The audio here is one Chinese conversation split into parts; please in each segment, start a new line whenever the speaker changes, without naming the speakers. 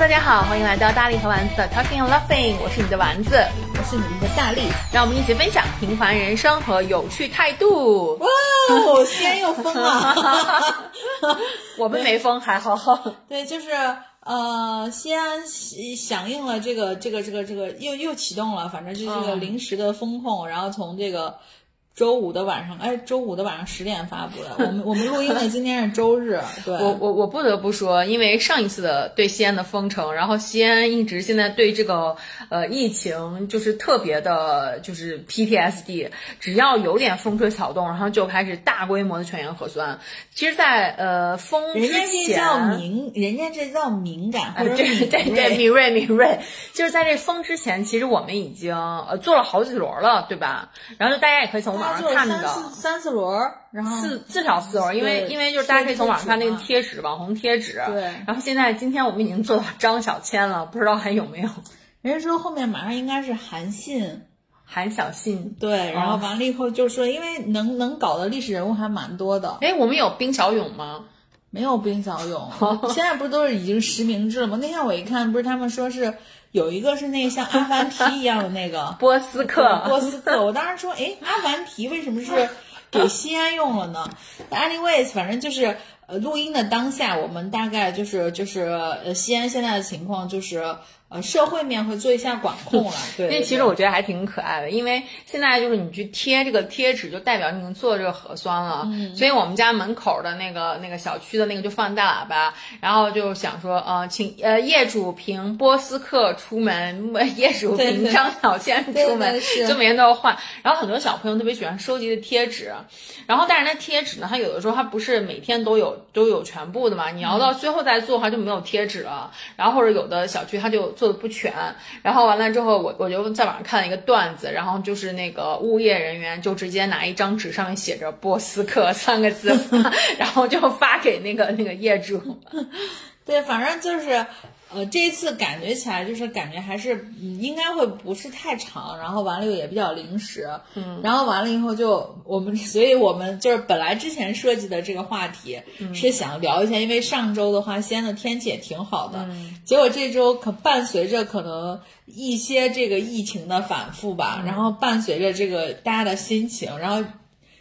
大家好，欢迎来到大力和丸子的 Talking and Laughing，我是你的丸子，
我是你们的大力，
让我们一起分享平凡人生和有趣态度。
哇哦，西安又疯了，
我们没疯，还好。
对，就是呃，西安响应了这个这个这个这个，又又启动了，反正就是这个临时的风控，然后从这个。周五的晚上，哎，周五的晚上十点发布的。我们我们录音的今天是周日。对，
我我我不得不说，因为上一次的对西安的封城，然后西安一直现在对这个呃疫情就是特别的，就是 PTSD，只要有点风吹草动，然后就开始大规模的全员核酸。其实，在呃封之前，
人家这叫敏，人家这叫敏感，
对对对，敏锐敏锐。就是在这封之前，其实我们已经呃做了好几轮了，对吧？然后就大家也可以从网。看的
三四轮，然后
四至少四轮，因为因为就是大家可以从网上看那个贴纸，网红贴纸。
对。
然后现在今天我们已经做到张小千了，不知道还有没有？
人家说后面马上应该是韩信，
韩小信。
对。然后完了以后就说，因为能能搞的历史人物还蛮多的。
哎，我们有冰小勇吗？
没有冰小勇。现在不是都是已经实名制了吗？那天我一看，不是他们说是。有一个是那个像 阿凡提一样的那个
波斯克，
波斯克。我当时说，哎，阿凡提为什么是给西安用了呢？Anyways，反正就是呃，录音的当下，我们大概就是就是呃，西安现在的情况就是。呃，社会面会做一下管控了，对。
那其实我觉得还挺可爱的，因为现在就是你去贴这个贴纸，就代表你已经做这个核酸了。嗯。所以我们家门口的那个那个小区的那个就放大喇叭，然后就想说，呃，请呃业主凭波斯克出门，业主凭张小倩出门，就每天都要换。然后很多小朋友特别喜欢收集的贴纸，然后但是那贴纸呢，它有的时候它不是每天都有都有全部的嘛，你要到最后再做的话就没有贴纸了。然后或者有的小区它就。做的不全，然后完了之后，我我就在网上看了一个段子，然后就是那个物业人员就直接拿一张纸上面写着“波斯克”三个字，然后就发给那个那个业主。
对，反正就是。呃，这一次感觉起来就是感觉还是应该会不是太长，然后完了也比较临时，嗯，然后完了以后就我们，所以我们就是本来之前设计的这个话题是想聊一下，因为上周的话西安的天气也挺好的，结果这周可伴随着可能一些这个疫情的反复吧，然后伴随着这个大家的心情，然后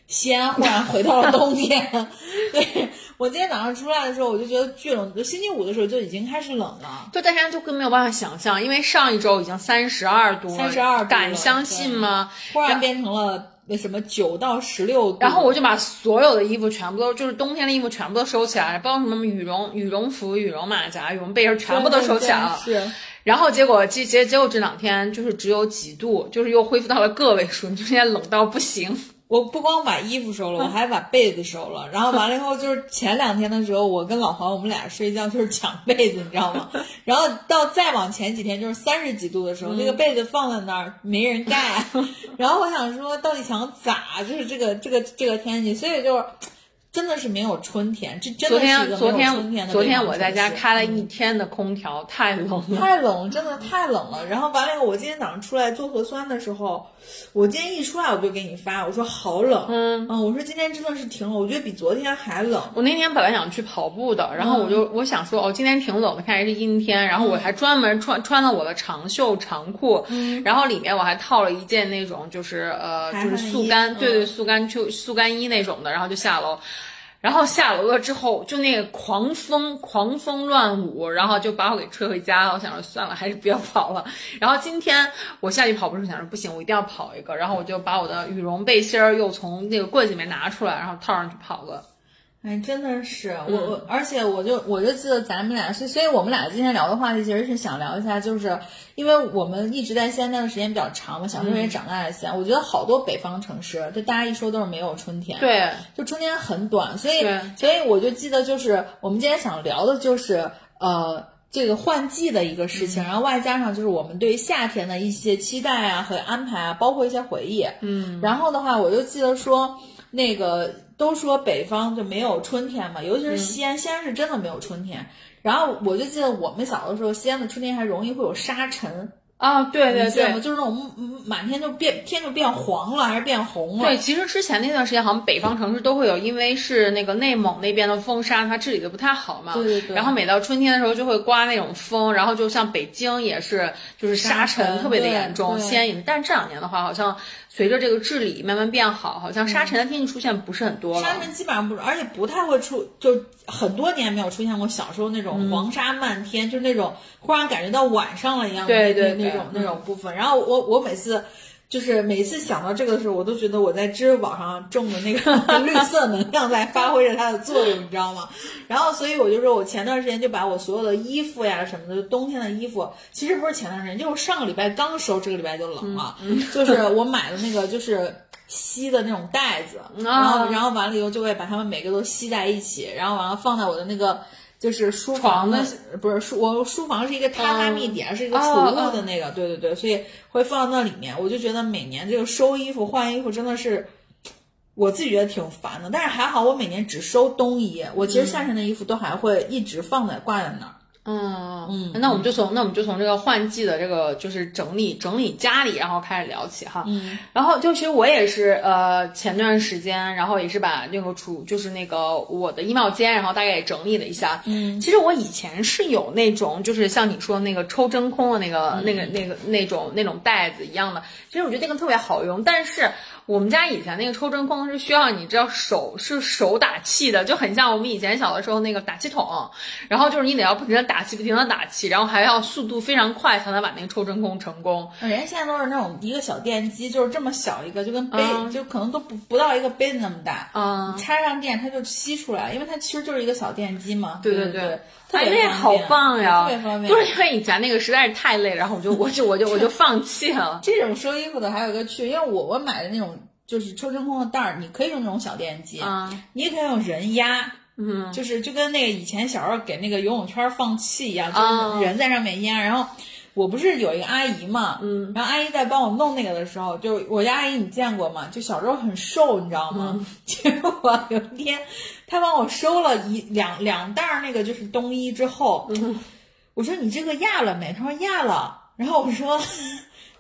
西安忽然回到了冬天，对。我今天早上出来的时候，我就觉得巨冷。就星期五的时候就已经开始冷了，
就大家就更没有办法想象，因为上一周已经三十二度，
三十二，
敢相信吗？
忽然变成了那什么九到十六度。
然后我就把所有的衣服全部都，就是冬天的衣服全部都收起来，包括什么羽绒羽绒服、羽绒马甲、羽绒被全部都收起来了。
是。
然后结果结结结果这两天就是只有几度，就是又恢复到了个位数，就现在冷到不行。
我不光把衣服收了，我还把被子收了。然后完了以后，就是前两天的时候，我跟老黄我们俩睡觉就是抢被子，你知道吗？然后到再往前几天，就是三十几度的时候，那个被子放在那儿没人盖。然后我想说，到底想咋？就是这个这个这个天气，所以就是。真的是没有春天，这真的是一个
昨天
春天的
昨天我在家开了一天的空调，太冷了，
太冷，真的太冷了。然后完了以后，我今天早上出来做核酸的时候，我今天一出来我就给你发，我说好冷，嗯嗯，我说今天真的是挺冷，我觉得比昨天还冷。
我那天本来想去跑步的，然后我就我想说，哦，今天挺冷的，看来是阴天。然后我还专门穿穿了我的长袖长裤，然后里面我还套了一件那种就是呃就是速干，对对，速干秋速干衣那种的，然后就下楼。然后下楼了之后，就那个狂风，狂风乱舞，然后就把我给吹回家了。我想着算了，还是不要跑了。然后今天我下去跑步时候想着不行，我一定要跑一个。然后我就把我的羽绒背心儿又从那个柜子里面拿出来，然后套上去跑了。
哎，真的是我我，而且我就我就记得咱们俩，所以所以我们俩今天聊的话题其实是想聊一下，就是因为我们一直在西安待的时间比较长嘛，小时候也长大在西安，我觉得好多北方城市，就大家一说都是没有春天，
对，
就春天很短，所以所以我就记得就是我们今天想聊的就是呃这个换季的一个事情，然后外加上就是我们对夏天的一些期待啊和安排啊，包括一些回忆，
嗯，
然后的话我就记得说那个。都说北方就没有春天嘛，尤其是西安，西安是真的没有春天。然后我就记得我们小的时候，西安的春天还容易会有沙尘，
啊，对对对，
就是那种嗯满天就变天就变黄了，还是变红了？
对，其实之前那段时间好像北方城市都会有，因为是那个内蒙那边的风沙，它治理的不太好嘛。
对对对。
然后每到春天的时候就会刮那种风，然后就像北京也是，就是沙尘特别的严重，西安也。但是这两年的话，好像。随着这个治理慢慢变好，好像沙尘的天气出现不是很多了。
沙尘基本上不，而且不太会出，就很多年没有出现过小时候那种黄沙漫天，就是那种忽然感觉到晚上了一样的那那种那种部分。然后我我每次。就是每次想到这个的时候，我都觉得我在支付宝上种的那个 绿色能量在发挥着它的作用，你知道吗？然后，所以我就说我前段时间就把我所有的衣服呀什么的，冬天的衣服，其实不是前段时间，就是上个礼拜刚收，这个礼拜就冷了。就是我买的那个就是吸的那种袋子，然后然后完了以后就会把它们每个都吸在一起，然后完了放在我的那个。就是书房的，不是书，我书房是一个榻榻米底下、嗯，是一个储物的那个，对对对，所以会放到那里面。我就觉得每年这个收衣服、换衣服真的是，我自己觉得挺烦的。但是还好，我每年只收冬衣，我其实夏天的衣服都还会一直放在挂在那儿。
嗯嗯，那我们就从那我们就从这个换季的这个就是整理整理家里，然后开始聊起哈。
嗯，
然后就其实我也是呃前段时间，然后也是把那个储就是那个我的衣帽间，然后大概也整理了一下。
嗯，
其实我以前是有那种就是像你说的那个抽真空的那个那个那个那种那种袋子一样的，其实我觉得那个特别好用，但是。我们家以前那个抽真空是需要你知道手是手打气的，就很像我们以前小的时候那个打气筒，然后就是你得要不停的打气，不停的打气，然后还要速度非常快才能把那个抽真空成功。
人家现在都是那种一个小电机，就是这么小一个，就跟杯，就可能都不不到一个杯子那么大。
嗯，
插上电它就吸出来，因为它其实就是一个小电机嘛。
对
对对，
哎，那好棒呀！
特别方便。
就是因为以前那个实在是太累，然后我就我就我就我就放弃了。
这种收衣服的还有一个趣，因为我我买的那种。就是抽真空的袋儿，你可以用那种小电机，你也可以用人压，
嗯，
就是就跟那个以前小时候给那个游泳圈放气一样，就是人在上面压。然后我不是有一个阿姨嘛，
嗯，
然后阿姨在帮我弄那个的时候，就我家阿姨你见过吗？就小时候很瘦，你知道吗？结果有一天她帮我收了一两两袋儿那个就是冬衣之后，我说你这个压了没？她说压了。然后我说。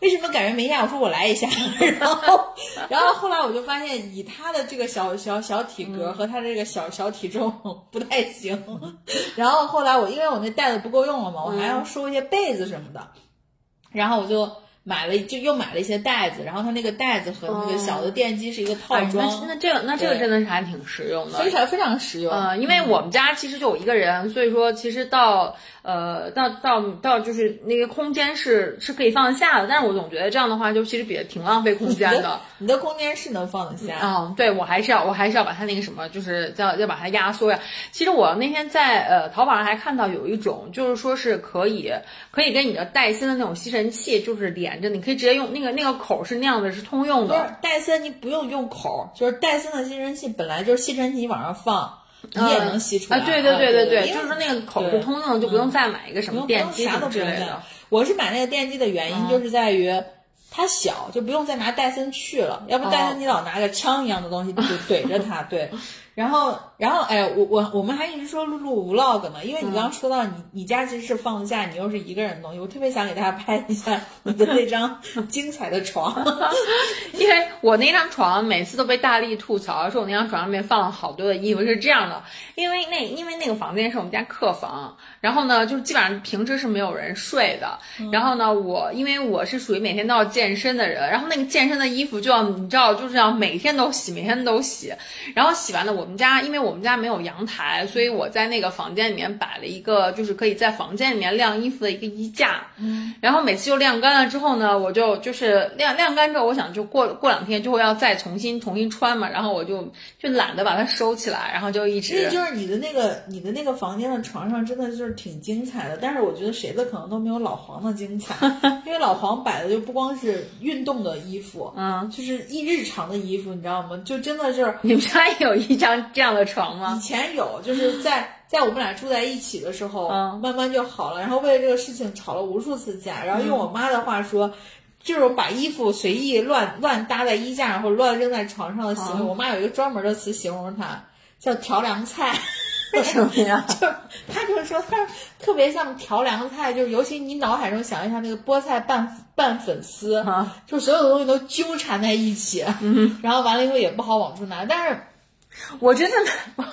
为什么感觉没压？我说我来一下，然后，然后后来我就发现，以他的这个小小小体格和他这个小小体重不太行。然后后来我因为我那袋子不够用了嘛，我还要收一些被子什么的，然后我就。买了就又买了一些袋子，然后它那个袋子和那个小的电机是一个套装。
那这个那这个真的是还挺实用的，
非常非常实用。
嗯，因为我们家其实就我一个人，所以说其实到呃到到到就是那个空间是是可以放得下的，但是我总觉得这样的话就其实比较挺浪费空间 的。
你的空间是能放得下。
嗯，对我还是要我还是要把它那个什么，就是要要把它压缩呀。其实我那天在呃淘宝上还看到有一种，就是说是可以可以跟你的戴森的那种吸尘器就是连着。你可以直接用那个那个口是那样的，是通用的。
不是戴森，你不用用口，就是戴森的吸尘器本来就是吸尘器，你往上放，你也能吸出来。
啊，对对对
对
对，就是说那个口是通用，就不用再买一个什么电机啥之类的。
我是买那个电机的原因就是在于它小，就不用再拿戴森去了，要不戴森你老拿个枪一样的东西就怼着它，对。然后，然后，哎，我我我们还一直说录录 vlog 呢，因为你刚刚说到你你家其实是放得下，你又是一个人的东西，我特别想给大家拍一下你的那张 精彩的床，
因为我那张床每次都被大力吐槽，说我那张床上面放了好多的衣服，是这样的，因为那因为那个房间是我们家客房，然后呢，就是基本上平时是没有人睡的，然后呢，我因为我是属于每天都要健身的人，然后那个健身的衣服就要你知道就是要每天都洗，每天都洗，然后洗完了我。我们家因为我们家没有阳台，所以我在那个房间里面摆了一个，就是可以在房间里面晾衣服的一个衣架。
嗯，
然后每次就晾干了之后呢，我就就是晾晾干之后，我想就过过两天就会要再重新重新穿嘛，然后我就就懒得把它收起来，然后就一直。
就是你的那个你的那个房间的床上真的就是挺精彩的，但是我觉得谁的可能都没有老黄的精彩，因为老黄摆的就不光是运动的衣服，
嗯，
就是一日常的衣服，你知道吗？就真的是
你们家有一张。这样的床吗？
以前有，就是在 在我们俩住在一起的时候，慢慢就好了。然后为了这个事情吵了无数次架。然后用我妈的话说，就是把衣服随意乱乱搭在衣架上或者乱扔在床上的行为。我妈有一个专门的词形容它，叫调凉菜。
为什么呀？
就她就是说，她特别像调凉菜，就是尤其你脑海中想一下那个菠菜拌拌粉丝，
啊
就所有的东西都纠缠在一起，嗯，然后完了以后也不好往出拿，但是
我觉得，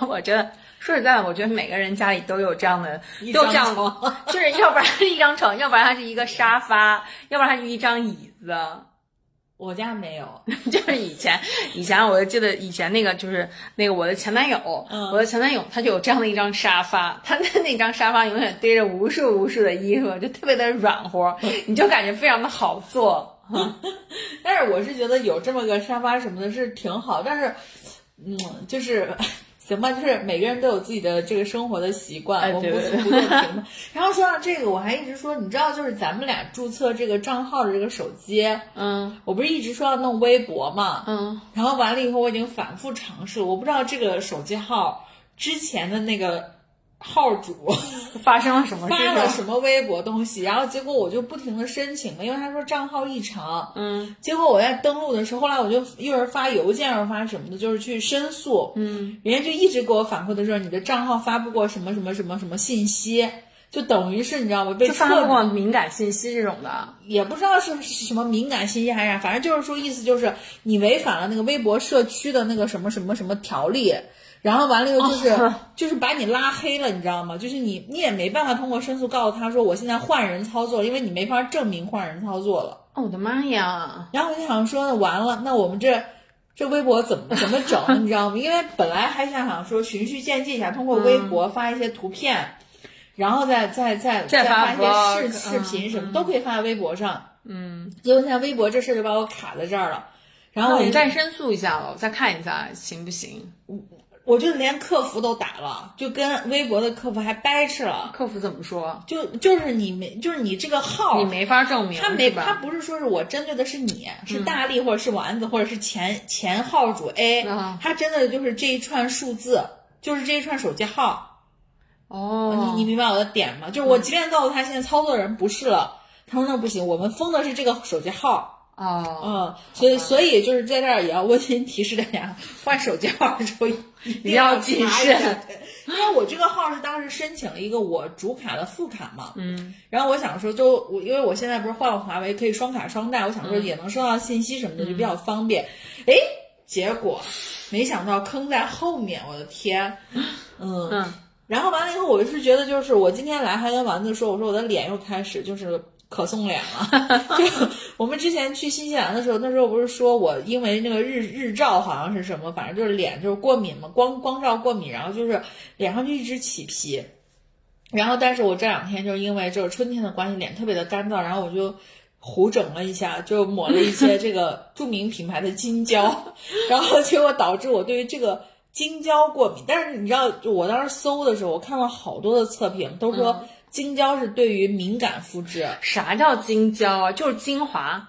我觉得说实在的，我觉得每个人家里都有这样的，
一
都有这样
张床
就是要不然是一张床，要不然它是一个沙发，要不然它是一张椅子。
我家没有，
就是以前，以前我就记得以前那个就是那个我的前男友，
嗯
我的前男友他就有这样的一张沙发，他的那张沙发永远堆着无数无数的衣服，就特别的软和，你就感觉非常的好坐。
但是我是觉得有这么个沙发什么的是挺好，但是，嗯，就是。行吧，就是每个人都有自己的这个生活的习惯，
哎
我不不做评论。然后说到这个，我还一直说，你知道，就是咱们俩注册这个账号的这个手机，
嗯
我不是一直说要弄微博嘛，
嗯，
然后完了以后，我已经反复尝试了，我不知道这个手机号之前的那个号主
发生了什么
发了？什么微博东西，然后结果我就不停的申请了，因为他说账号异常，
嗯。
结果我在登录的时候，后来我就又是发邮件，又是发什么的，就是去申诉，
嗯，
人家就一直给我反馈的说你的账号发布过什么什么什么什么信息，就等于是你知道吗？被
发
撤
布过敏感信息这种的。
也不知道是是什么敏感信息还是啥，反正就是说意思就是你违反了那个微博社区的那个什么什么什么条例，然后完了以后就是、
哦
就是把你拉黑了，你知道吗？就是你你也没办法通过申诉告诉他说我现在换人操作，因为你没法证明换人操作了。
哦，我的妈呀！
然后我就想说，那完了，那我们这这微博怎么怎么整，你知道吗？因为本来还想想说循序渐进一下，通过微博发一些图片，然后再再再
再发
发一些视视频什么、
嗯
都可以发在微博上。
嗯，
结果现在微博这事儿就把我卡在这儿了，然后我
们再申诉一下了，我再看一下行不行？
我就连客服都打了，就跟微博的客服还掰扯了，
客服怎么说？
就就是你没就是你这个号
你没法证明，
他没，他不是说是我针对的是你，是大力或者是丸子或者是前前号主 A，、
啊
他针对的就是这一串数字，就是这一串手机号。
哦，
你你明白我的点吗？就是我即便告诉他现在操作人不是了，他说那不行，我们封的是这个手机号。
哦，
嗯，所以所以就是在这儿也要温馨提示大家，换手机号的时候 一定
要谨慎，
对因为我这个号是当时申请了一个我主卡的副卡嘛，
嗯，
然后我想说就我因为我现在不是换了华为，可以双卡双待，我想说也能收到信息什么的，就比较方便。哎，结果没想到坑在后面，我的天，嗯
嗯。
然后完了以后，我是觉得就是我今天来还跟丸子说，我说我的脸又开始就是可送脸了。就我们之前去新西兰的时候，那时候不是说我因为那个日日照好像是什么，反正就是脸就是过敏嘛，光光照过敏，然后就是脸上就一直起皮。然后，但是我这两天就是因为就是春天的关系，脸特别的干燥，然后我就胡整了一下，就抹了一些这个 著名品牌的金胶，然后结果导致我对于这个金胶过敏。但是你知道，我当时搜的时候，我看了好多的测评都说金胶是对于敏感肤质，
啥叫金胶啊？就是精华。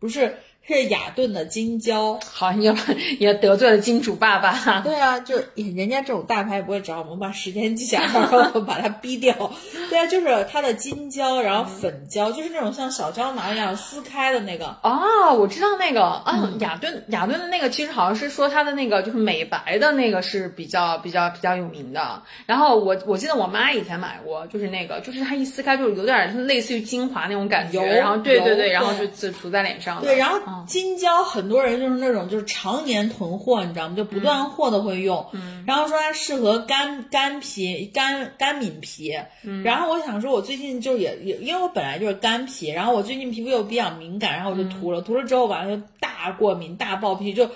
不是是雅顿的金胶。
好，你也也得罪了金主爸爸。
对啊，就人家这种大牌不会找我们把时间记下来，然后把它逼掉。对啊，就是它的金胶，然后粉胶，就是那种像小胶囊一样撕开的那个。
哦，我知道那个啊，雅顿雅顿的那个，其实好像是说它的那个就是美白的那个是比较比较比较有名的。然后我我记得我妈以前买过，就是那个，就是它一撕开就是有点类似于精华那种感觉，然后对对对，然后就就涂在脸上。
对，然后
嗯
金胶很多人就是那种就是常年囤货，你知道吗？就不断货的会用。嗯，然后说它适合干干皮、干干敏皮。嗯，然后我想说，我最近就也也因为我本来就是干皮，然后我最近皮肤又比较敏感，然后我就涂了，涂了之后完了就大过敏、大爆皮，就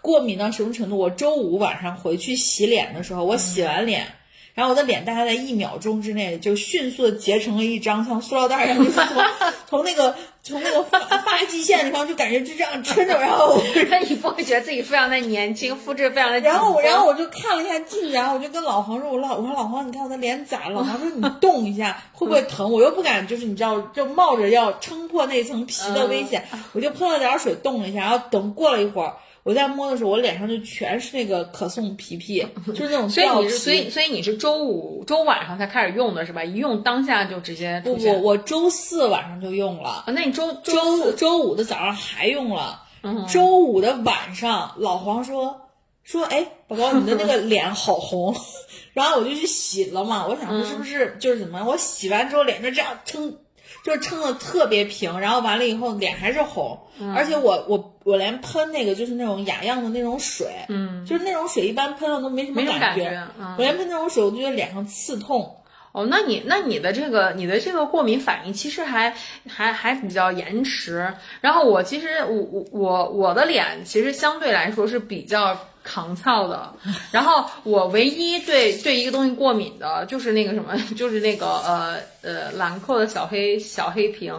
过敏到什么程度？我周五晚上回去洗脸的时候，我洗完脸。然后我的脸大概在一秒钟之内就迅速的结成了一张像塑料袋一样，就 是从从那个从那个发发际线的地方就感觉就这样抻着，然后我
那你不会觉得自己非常的年轻，肤质非常的
然后我然后我就看了一下镜子，然后我就跟老黄说，我老我说老黄，你看我的脸咋了？老黄说你 动一下会不会疼？我又不敢就是你知道就冒着要撑破那层皮的危险，我就喷了点水动了一下，然后等过了一会儿。我在摸的时候，我脸上就全是那个可颂皮皮，就是那种
所以。你是所以所以你是周五周晚上才开始用的是吧？一用当下就直接
不不，我周四晚上就用了。
啊，那你周
周
四
周五的早上还用了，
嗯
周五的晚上，老黄说说：“哎，宝宝，你的那个 脸好红。”然后我就去洗了嘛，我想说是不是就是怎么？我洗完之后脸就这样撑，就是撑的特别平，然后完了以后脸还是红，而且我我我连喷那个就是那种雅漾的那种水，
嗯，
就是那种水一般喷了都没什么感
觉嗯
我连喷那种水我就觉得脸上刺痛。
哦，那你那你的这个你的这个过敏反应其实还还还比较延迟。然后我其实我我我我的脸其实相对来说是比较抗操的。然后我唯一对对一个东西过敏的就是那个什么，就是那个呃呃兰蔻的小黑小黑瓶，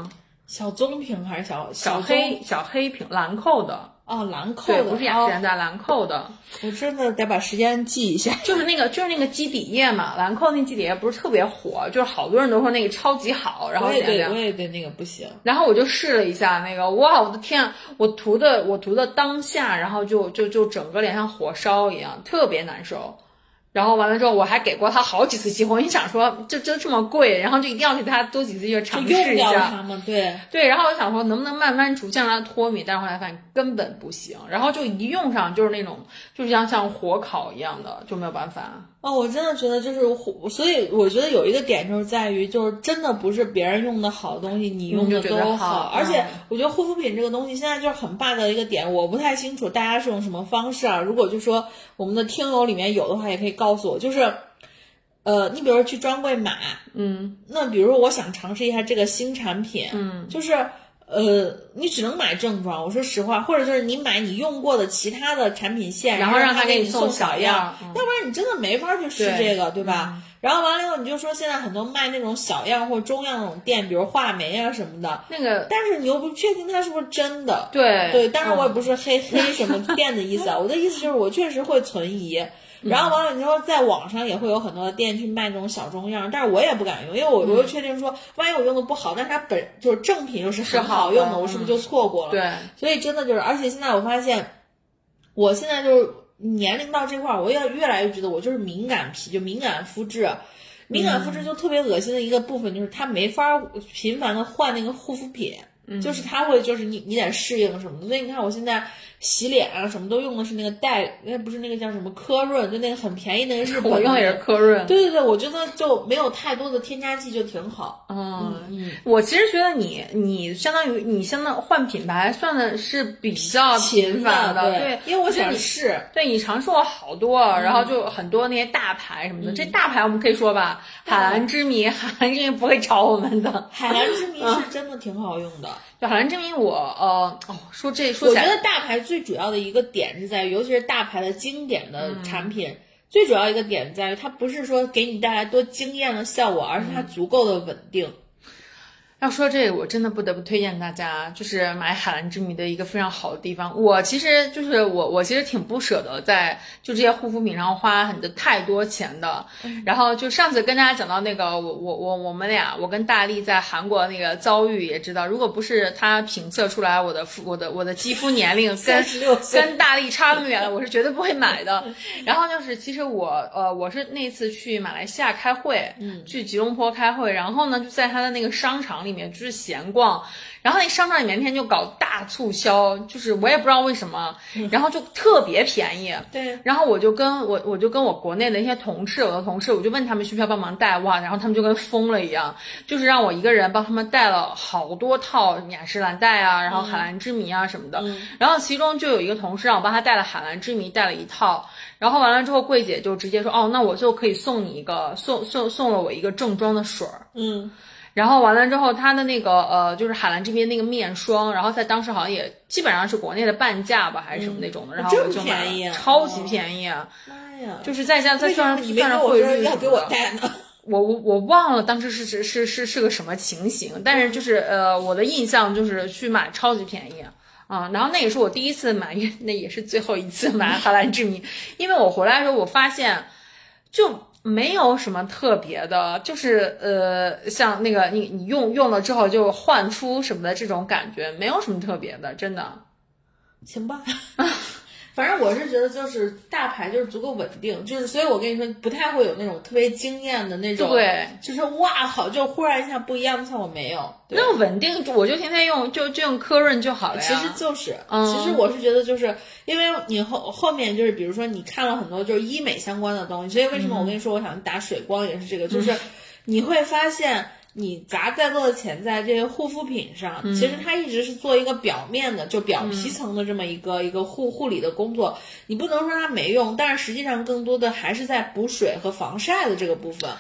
小棕瓶还是小
小
棕
黑小黑瓶兰蔻的，
哦，兰蔻
对，
的，
不是雅诗兰黛，兰蔻的。
哦我真的得把时间记一下。
就是那个，就是那个肌底液嘛，兰蔻那肌底液不是特别火，就是好多人都说那个超级好，然后
我也对，
怎样
我也对那个不行。
然后我就试了一下那个，哇，我的天，我涂的我涂的当下，然后就就就整个脸像火烧一样，特别难受。然后完了之后，我还给过他好几次机会，你想说，就就这么贵，然后就一定要给他多几次机会
就
尝试一下。
对，
对，然后我想说能不能慢慢逐渐让它脱敏，但是后来发现根本不行，然后就一用上就是那种，就像像火烤一样的，就没有办法。
哦，我真的觉得就是火，所以我觉得有一个点就是在于，就是真的不是别人用的好的东西，你用的
就
都
好
而且
嗯
我觉得护肤品这个东西现在就是很 bug 的一个点，我不太清楚大家是用什么方式啊。如果就说我们的听友里面有的话，也可以告诉我，就是。呃，你比如说去专柜买，
嗯
那比如说我想尝试一下这个新产品，
嗯，
就是呃，你只能买正装。我说实话，或者就是你买你用过的其他的产品线，
然后让他
给
给你送
小
小样嗯
要不然你真的没法去试这个，对吧？然后完了以后，你就说现在很多卖那种小样或中样那种店，比如画眉啊什么的，
那个
但是你又不确定它是不是真的。
对
对，当然我也
嗯
不是黑黑什么店的意思啊，我的意思就是我确实会存疑。然后完了，你说在网上也会有很多的店去卖这种小中样，但是我也不敢用，因为我我又确定说，万一我用的不好，但是它本就是正品又是很
好
用的，我是不是就错过了？
对，
所以真的就是，而且现在我发现，我现在就是年龄到这块儿，我也越来越觉得我就是敏感皮，就敏感肤质。敏感肤质就特别恶心的一个部分，就是它没法频繁的换那个护肤品，就是它会就是你你得适应什么的。所以你看我现在洗脸啊什么都用的是那个黛，那不是那个叫什么科润，就那个很便宜那个日本的
我用的也是科润。
对对对，我觉得就没有太多的添加剂就挺好。
嗯，
嗯，
我其实觉得你你相当于你相当换品牌算的是比较频繁的，
对，因为我想
就是你
试。
对你尝试过好多，然后就很多那些大牌什么的，这大牌我们可以说吧，海蓝之谜，海蓝之谜不会找我们的。
海蓝之谜是 真的挺好用的。
就海蓝之谜我，呃哦说这说起来，
我觉得大牌最主要的一个点是在于，尤其是大牌的经典的产品，最主要一个点在于它不是说给你带来多惊艳的效果，而是它足够的稳定。
要说这个，我真的不得不推荐大家，就是买海蓝之谜的一个非常好的地方。我其实就是我，我其实挺不舍得在就这些护肤品上花很多太多钱的。然后就上次跟大家讲到那个，我我我我们俩，我跟大力在韩国那个遭遇也知道，如果不是他评测出来我的肤我的我的肌肤年龄跟跟大力差那么远了，我是绝对不会买的。然后就是其实我呃我是那次去马来西亚开会，
嗯
去吉隆坡开会，然后呢就在他的那个商场里面就是闲逛，然后那商场里面那天就搞大促销，就是我也不知道为什么，然后就特别便宜。
对，
然后我就跟我我就跟我国内的一些同事，我的同事，我就问他们需不需要帮忙带，哇，然后他们就跟疯了一样，就是让我一个人帮他们带了好多套雅诗兰黛啊，然后海蓝之谜啊什么的，然后其中就有一个同事让我帮他带了海蓝之谜，带了一套，然后完了之后，柜姐就直接说，哦，那我就可以送你一个，送送送了我一个正装的水儿，
嗯，
然后完了之后，它的那个呃，就是海蓝这边那个面霜，然后在当时好像也基本上是国内的半价吧，还是什么那种的，然后我就买超级便宜，啊！
妈呀，
就是再加再算上算上汇率什么
要给我
的，
带呢？
我我我忘了当时是是是是是个什么情形，但是就是呃，我的印象就是去买超级便宜。啊、然后那也是我第一次买，那也是最后一次买海蓝之谜，因为我回来的时候我发现，就没有什么特别的，就是呃，像那个你你用用了之后就焕肤什么的这种感觉，没有什么特别的，真的。
行吧，反正我是觉得就是大牌就是足够稳定，就是所以我跟你说不太会有那种特别惊艳的那种，
对，
就是哇好就忽然一下不一样的效果没有。对
那稳定，我就天天用，就就用科润就好了呀。
其实就是，
嗯
其实我是觉得就是因为你后后面就是比如说你看了很多就是医美相关的东西，所以为什么我跟你说我想打水光也是这个，就是你会发现。你砸再多的钱在这些护肤品上，其实它一直是做一个表面的，就表皮层的这么一个、一个护护理的工作。你不能说它没用，但是实际上更多的还是在补水和防晒的这个部分。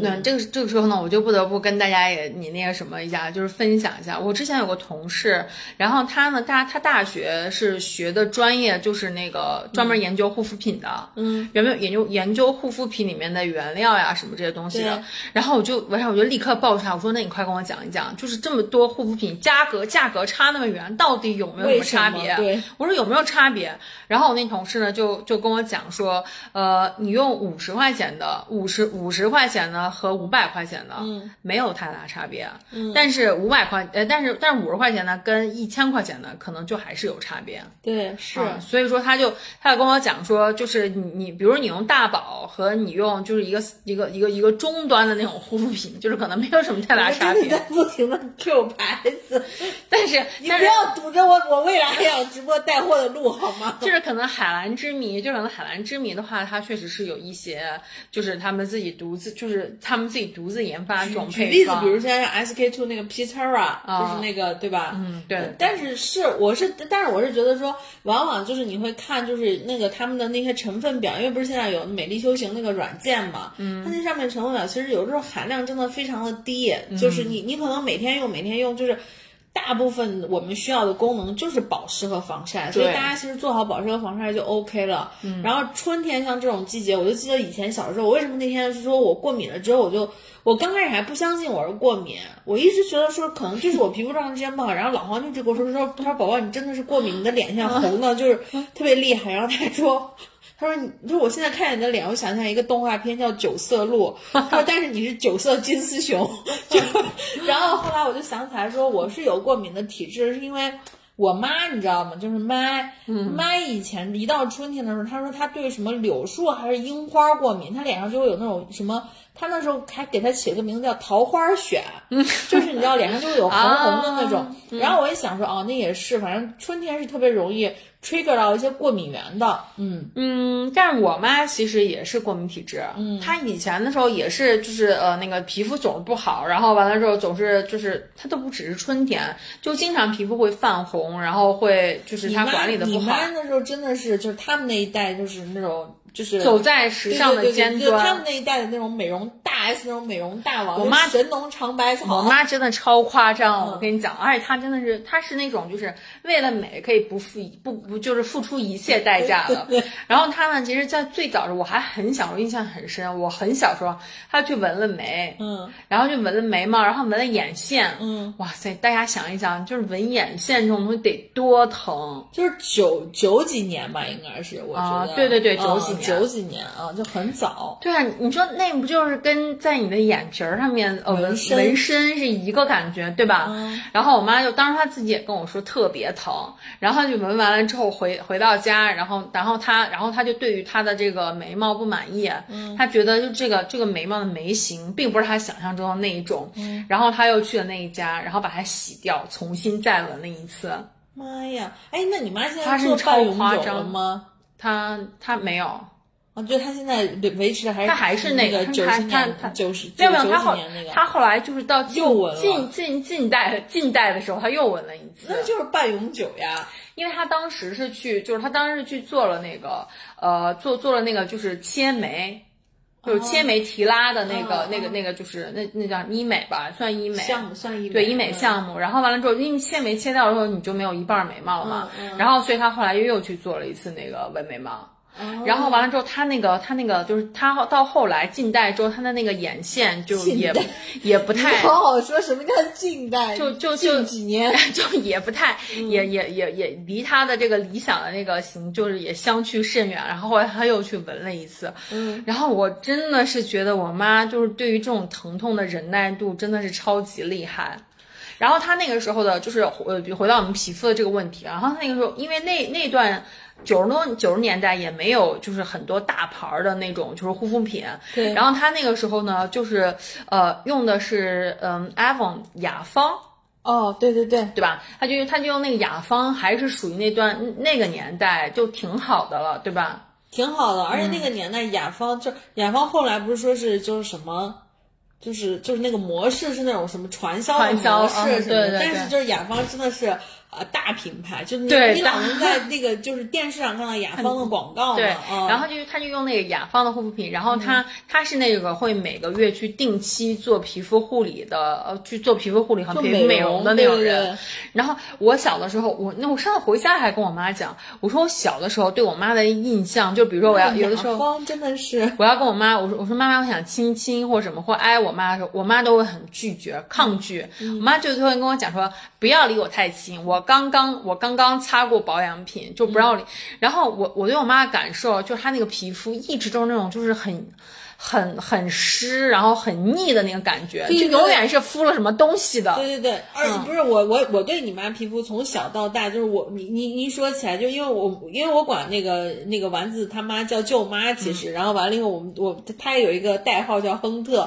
那这个这个时候呢，我就不得不跟大家也你那个什么一下，就是分享一下。我之前有个同事，然后他呢，大他大学是学的专业就是那个专门研究护肤品的，嗯，原本研究研究护肤品里面的原料呀什么这些东西的。然后我就晚上我就立刻爆出来我说那你快跟我讲一讲，就是这么多护肤品价格价格差那么远，到底有没有什么差别？
对
我说有没有差别？然后我那同事呢就就跟我讲说，呃，你用五十块钱的、五十五十块钱的和五百块钱的，嗯，没有太大差别。嗯，但是五百块，呃，但是但是五十块钱的跟一千块钱的可能就还是有差别。
对，是。
嗯所以说他就他就跟我讲说，就是你你比如你用大宝和你用就是一个一个一个一个中端的那种护肤品，就是可能没有什么太大差别
在。不停的 Q 牌子，
但是
你不要堵着我我未来还想直播带货的路好吗？
就是可能海蓝之谜，就可能海蓝之谜的话，它确实是有一些，就是他们自己独自，就是他们自己独自研发这种配
举例子，比如现在像 SK two 那个 Pitera，、就是那个对吧？
嗯，对，
但是是我是，但是我是觉得说，往往就是你会看，就是那个他们的那些成分表，因为不是现在有美丽修行那个软件嘛，嗯，它那上面成分表其实有时候含量真的非常的低，就是你你可能每天用每天用，就是。大部分我们需要的功能就是保湿和防晒，所以大家其实做好保湿和防晒就 OK 了。嗯，然后春天像这种季节，我就记得以前小时候，我为什么那天是说我过敏了之后，我就我刚开始还不相信我是过敏，我一直觉得说可能就是我皮肤状态之间不好，然后老黄就直跟我说说，他说宝宝你真的是过敏，你的脸像红的，就是特别厉害。然后他还说。他说：“你说我现在看你的脸，我想象一个动画片叫《九色鹿》。他说，但是你是九色金丝熊。就，然后后来我就想起来说，我是有过敏的体质，是因为我妈你知道吗？就是妈，妈以前一到春天的时候，她说她对什么柳树还是樱花过敏，她脸上就会有那种什么。她那时候还给她起了个名字叫桃花癣，就是你知道脸上就会有红红的那种。然后我也想说，哦，那也是，反正春天是特别容易 trigger 到一些过敏源的。嗯，
嗯，但是我妈其实也是过敏体质，嗯，她以前的时候也是，就是呃那个皮肤总是不好，然后完了之后总是就是她都不只是春天，就经常皮肤会泛红，然后会就是她管理的不好
你妈，那时候真的是，就是他们那一代就是那种就是
走在时尚的
对对对
尖
对就他们。那一代的那种美容大 S 那种美容大王，
我妈
神农尝百草，
我妈真的超夸张，
嗯。
我跟你讲，而且她真的是，她是那种就是为了美可以不付一不不就是付出一切代价的。然后她呢，其实，在最早的时候我还很小，我印象很深，我很小时候，她去纹了眉，
嗯，
然后就纹了眉毛，然后纹了眼线，
嗯，
哇塞，大家想一想，就是纹眼线这种东西得多疼。
就是九九几年吧，应该是我觉
啊
得，
对对对
嗯
九几年
九几年啊，就很早。
对啊，你说那不就是跟在你的眼皮儿上面呃纹
纹身。
是一个感觉，对吧？然后我妈就当时她自己也跟我说特别疼，然后就纹完了之后回回到家，然后然后她然后她就对于她的这个眉毛不满意，她觉得就这个这个眉毛的眉形并不是她想象中的那一种，然后她又去了那一家，然后把它洗掉，重新再纹了一次。
妈呀，哎，那你妈现在
她是
做
超
半永久了
夸张。
吗？
她她没有，
啊，就他现在维维持的还是
他还是那个
个九
她
十年
她她
九十
没有没有，
九
他后
几年那个，
他后来就是到近近近近代近代的时候，他又纹了一次
那，就是半永久呀。
因为他当时是去，就是他当时是去做了那个呃做做了那个就是切眉。就是切眉提拉的那个、
哦
那个、那个，就是那那叫医美吧，算医美
项目算医美
对医美
嗯
项目。然后完了之后，因为切眉切掉了之后，你就没有一半儿眉毛了嘛。
嗯嗯
然后所以他后来又又去做了一次那个纹眉毛。
哦
然后完了之后，他那个他那个就是他到后来近代之后，他的那个眼线就也也不太
好好说什么叫近代？
就就就
近几年，
就也不太，
嗯
也也也也离他的这个理想的那个型，就是也相去甚远。然后后来他又去纹了一次，
嗯，
然后我真的是觉得我妈就是对于这种疼痛的忍耐度真的是超级厉害。然后她那个时候的，就是呃，回到我们皮肤的这个问题，然后她那个时候，因为那那段九十多九十年代也没有就是很多大牌儿的那种就是护肤品，
对
然后他那个时候呢，就是呃用的是嗯 Avon 雅芳。
哦，对对对，
对吧？他就他就用那个雅芳，还是属于那段那个年代，就挺好的了，对吧？
挺好的。而且那
嗯
个年代雅芳就雅芳后来不是说是就是什么。就是就是那个模式是那种什么传销的
传销
模式
对对对
但是就是雅芳真的是呃大品牌，就是你老能在 那个就是电视上看到雅芳的广告嘛，
对，
嗯、
然后就他就用那个雅芳的护肤品，然后他、他是那个会每个月去定期做皮肤护理的，呃，去做皮肤护理和
就
皮肤美容的那种人。
对对对
然后我小的时候，我那我上次回家还跟我妈讲，我说我小的时候对我妈的印象，就比如说我要有的时候
雅芳真的是
我要跟我妈，我说我说妈妈，我想亲亲或者什么，或挨我妈的时候，我妈都会很拒绝、抗拒。我妈就会跟我讲说，不要离我太近，我刚刚我刚刚擦过保养品，就不要离。然后我我对我妈的感受就是她那个皮肤一直都是那种就是很。很很湿，然后很腻的那个感觉，就永远是敷了什么东西的。
对对对，而且不是我我我对你妈皮肤从小到大就是我你你你一说起来就因为我因为我管那个那个丸子他妈叫舅妈，其实、然后完了以后我们我他也有一个代号叫亨特，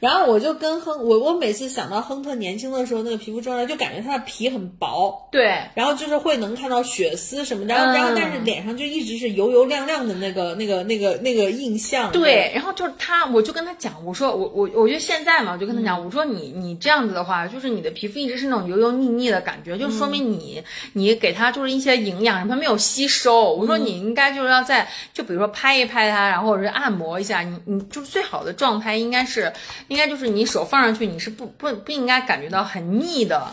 然后我就跟亨我我每次想到亨特年轻的时候那个皮肤状态，就感觉他的皮很薄。
对，
然后就是会能看到血丝什么的，然后、然后但是脸上就一直是油油亮亮的那个那个那个那个印象。
对，然后就是他，我就跟他讲，我说我我我觉得现在嘛，我就跟他讲，我说你你这样子的话，就是你的皮肤一直是那种油油腻腻的感觉，就说明你你给他就是一些营养，它没有吸收。我说你应该就是要在就比如说拍一拍它，然后或者是按摩一下，你你就是最好的状态应该是应该就是你手放上去，你是不不不应该感觉到很腻的。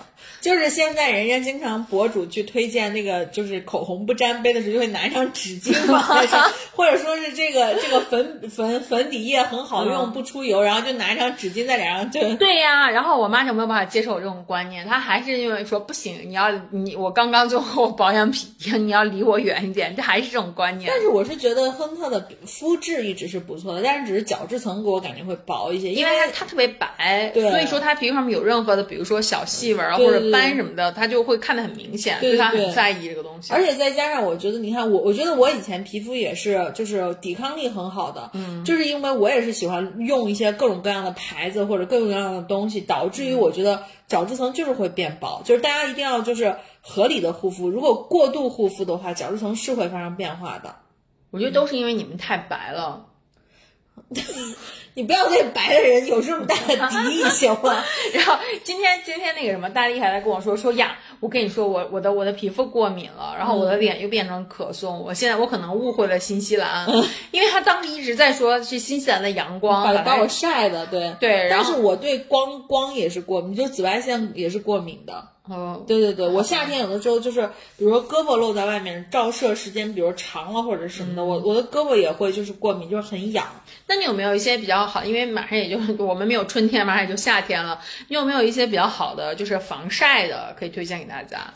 就是现在人家经常博主去推荐那个，就是口红不沾杯的时候，就会拿一张纸巾放在上，或者说是这个这个粉粉粉底液很好用，不出油，然后就拿一张纸巾在脸上就。
对呀，然后我妈就没有办法接受我这种观念，她还是因为说不行，你要你我刚刚做过保养品，你要离我远一点，这还是这种观念。
但是我是觉得亨特的肤质一直是不错的，但是只是角质层给我感觉会薄一些，因
因为它它特别白，
对
所以说它皮肤上面有任何的，比如说小细纹啊或者斑什么的，他就会看得很明显，
对对对
所以它很在意这个东西。
而且再加上，我觉得你看我，我觉得我以前皮肤也是，就是抵抗力很好的，嗯，就是因为我也是喜欢用一些各种各样的牌子或者各种各样的东西，导致于我觉得角质层就是会变薄，就是大家一定要就是合理的护肤，如果过度护肤的话，角质层是会发生变化的。
我觉得都是因为你们太白了。
你不要对白的人有这么大的敌意，行吗？
然后今天今天那个什么大力还在跟我说说呀，我跟你说我我的我的皮肤过敏了，然后我的脸又变成可颂，我现在我可能误会了新西兰，因为他当时一直在说是新西兰的阳光把
把把我晒的，对
对然后
但是我对光光也是过敏，就紫外线也是过敏的。
哦
对对对，我夏天有的时候就是，比如说胳膊露在外面，照射时间比如长了或者什么的，我我的胳膊也会就是过敏，就是很痒。
那你有没有一些比较好？因为马上也就我们没有春天，马上也就夏天了。你有没有一些比较好的，就是防晒的，可以推荐给大家？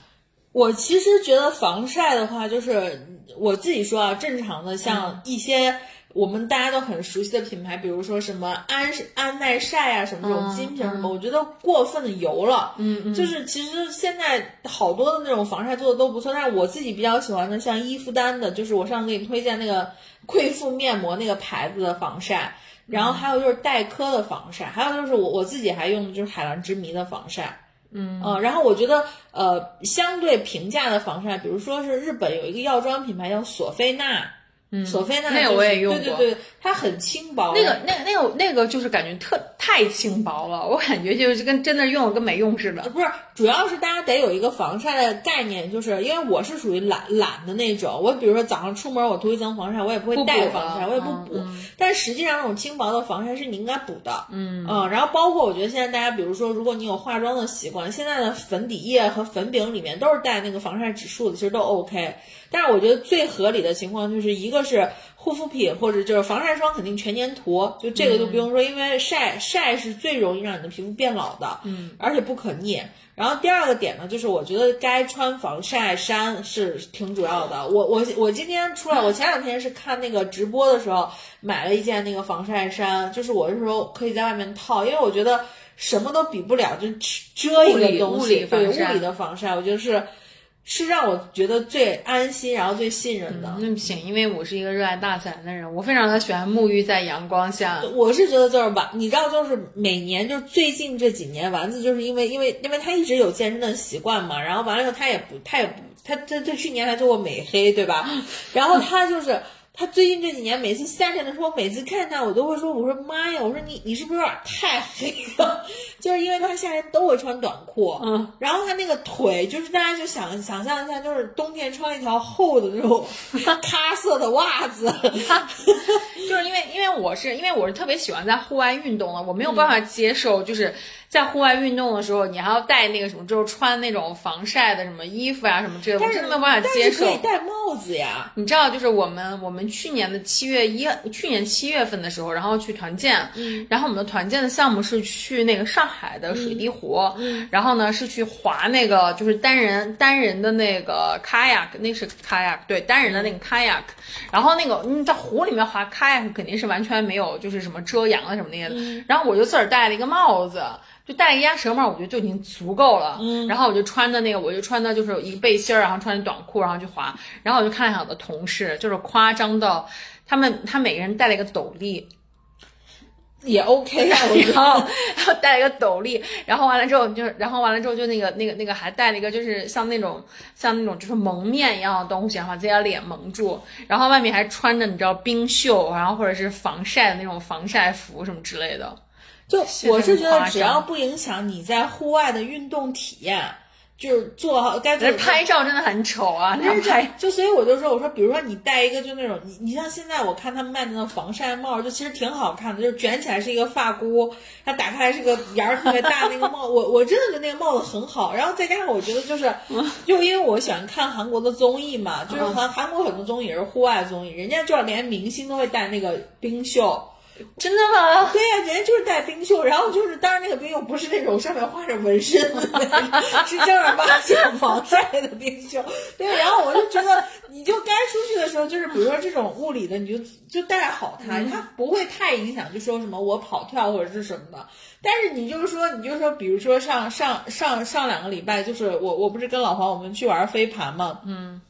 我其实觉得防晒的话，就是我自己说啊，正常的像一些我们大家都很熟悉的品牌，比如说什么安安耐晒啊，什么这种精品什么，我觉得过分的油了。嗯嗯，就是其实现在好多的那种防晒做的都不错，但是我自己比较喜欢的，像伊芙丹的，就是我上次给你推荐那个贵妇面膜那个牌子的防晒。然后还有就是黛珂的防晒，还有就是我我自己还用的就是海蓝之谜的防晒，嗯然后我觉得呃相对平价的防晒，比如说是日本有一个药妆品牌叫索菲娜，嗯，索菲娜、就是、
那个我也用过
对对对，它很轻薄，
那个、那个、那个、那个，就是感觉特太轻薄了，我感觉就是跟真的用了跟没用似的。
不是，主要是大家得有一个防晒的概念，就是因为我是属于懒懒的那种，我比如说早上出门我涂一层防晒，我也不会带防晒，我也不补。
嗯、
但实际上那种轻薄的防晒是你应该补的，嗯嗯。然后包括我觉得现在大家，比如说如果你有化妆的习惯，现在的粉底液和粉饼里面都是带那个防晒指数的，其实都 OK。但是我觉得最合理的情况就是一个是护肤品或者就是防晒霜肯定全年涂，就这个就不用说，因为晒晒是最容易让你的皮肤变老的，嗯，而且不可逆。然后第二个点呢，就是我觉得该穿防晒衫是挺主要的。我我我今天出来，我前两天是看那个直播的时候买了一件那个防晒衫，就是我是说可以在外面套，因为我觉得什么都比不了，就遮一个东西，对物理的防晒，我觉得是。是让我觉得最安心，然后最信任的。
那不行，因为我是一个热爱大自然的人，我非常的喜欢沐浴在阳光下。
我是觉得就是丸，你知道，就是每年就是最近这几年，丸子就是因为因为因为他一直有健身的习惯嘛，然后完了以后他也不他也不他他他去年还做过美黑，对吧？然后他就是。他最近这几年，每次夏天的时候，每次看他，我都会说：“我说妈呀，我说你你是不是有点太黑了？” 就是因为他夏天都会穿短裤，
嗯，
然后他那个腿，就是大家就想想象一下，就是冬天穿一条厚的那种 咖色的袜子，
就是因为因为我是因为我是特别喜欢在户外运动的，我没有办法接受就是在户外运动的时候，你还要戴那个什么，就是穿那种防晒的什么衣服呀、什么之类的，我真的没有办法接受。
可以戴帽子呀，
你知道，就是我们我们去年的七月一，去年七月份的时候，然后去团建，
嗯，
然后我们的团建的项目是去那个上海的水滴湖，
嗯，
然后呢是去划那个就是单人单人的那个 kayak，那是 kayak，对，单人的那个 kayak，然后那个你在湖里面划 kayak 肯定是完全没有就是什么遮阳啊什么那些的，然后我就自个儿戴了一个帽子。就戴一鸭舌帽，我觉得就已经足够了。
嗯，
然后我就穿的那个，我就穿的就是一个背心儿，然后穿着短裤，然后去滑。然后我就看一下我的同事，就是夸张到他们，他每个人戴了一个斗笠，
也 OK 啊。我
然后然后戴了一个斗笠，然后完了之后就，然后完了之后就那个那个那个还戴了一个就是像那种像那种就是蒙面一样的东西，然后把自己的脸蒙住，然后外面还穿着你知道冰袖，然后或者是防晒的那种防晒服什么之类的。
就我是觉得，只要不影响你在户外的运动体验，就是做好该做。
拍照真的很丑啊，那拍
就所以我就说，我说比如说你戴一个就那种，你你像现在我看他们卖的那种防晒帽，就其实挺好看的，就是卷起来是一个发箍，它打开来是个檐儿特别大那个帽，我我真的觉得那个帽子很好。然后再加上我觉得就是，就因为我喜欢看韩国的综艺嘛，就是韩韩国很多综艺也是户外综艺，人家就连明星都会戴那个冰袖。
真的吗？
对呀、人家就是戴冰袖，然后就是，当然那个冰袖不是那种上面画着纹身的 是正儿八经防晒的冰袖。对，然后我就觉得，你就该出去的时候，就是比如说这种物理的，你就就戴好它，它不会太影响，就说什么我跑跳或者是什么的。但是你就是说，你就说，比如说上上上上两个礼拜，就是我我不是跟老黄我们去玩飞盘嘛，
嗯。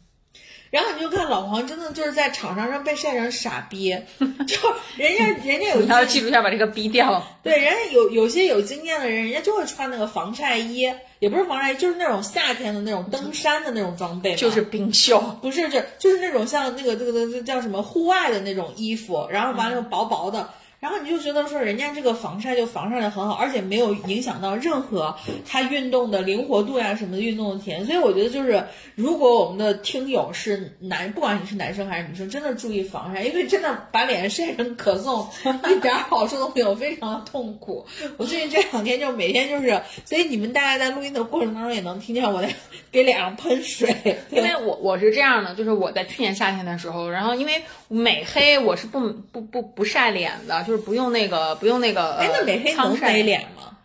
然后你就看老黄真的就是在场上上被晒成傻逼，就人家人家有
你要记住一下，把这个逼掉。
对，人家有有些有经验的人，人家就会穿那个防晒衣，也不是防晒衣，就是那种夏天的那种登山的那种装备，
就是冰袖，
不是就就是那种像那个这个这个叫什么户外的那种衣服，然后完了薄薄的。然后你就觉得说，人家这个防晒就防晒的很好，而且没有影响到任何他运动的灵活度呀什么的运动的体验。所以我觉得就是，如果我们的听友是男，不管你是男生还是女生，真的注意防晒，因为真的把脸晒成可颂，一点好处都没有，非常的痛苦。我最近这两天就每天就是，所以你们大家在录音的过程当中也能听见我在给脸上喷水，
因为我我是这样的，就是我在去年夏天的时候，然后因为美黑我是不不不不晒脸的。就是不用那个，不用那个。
哎，那美黑能美脸吗？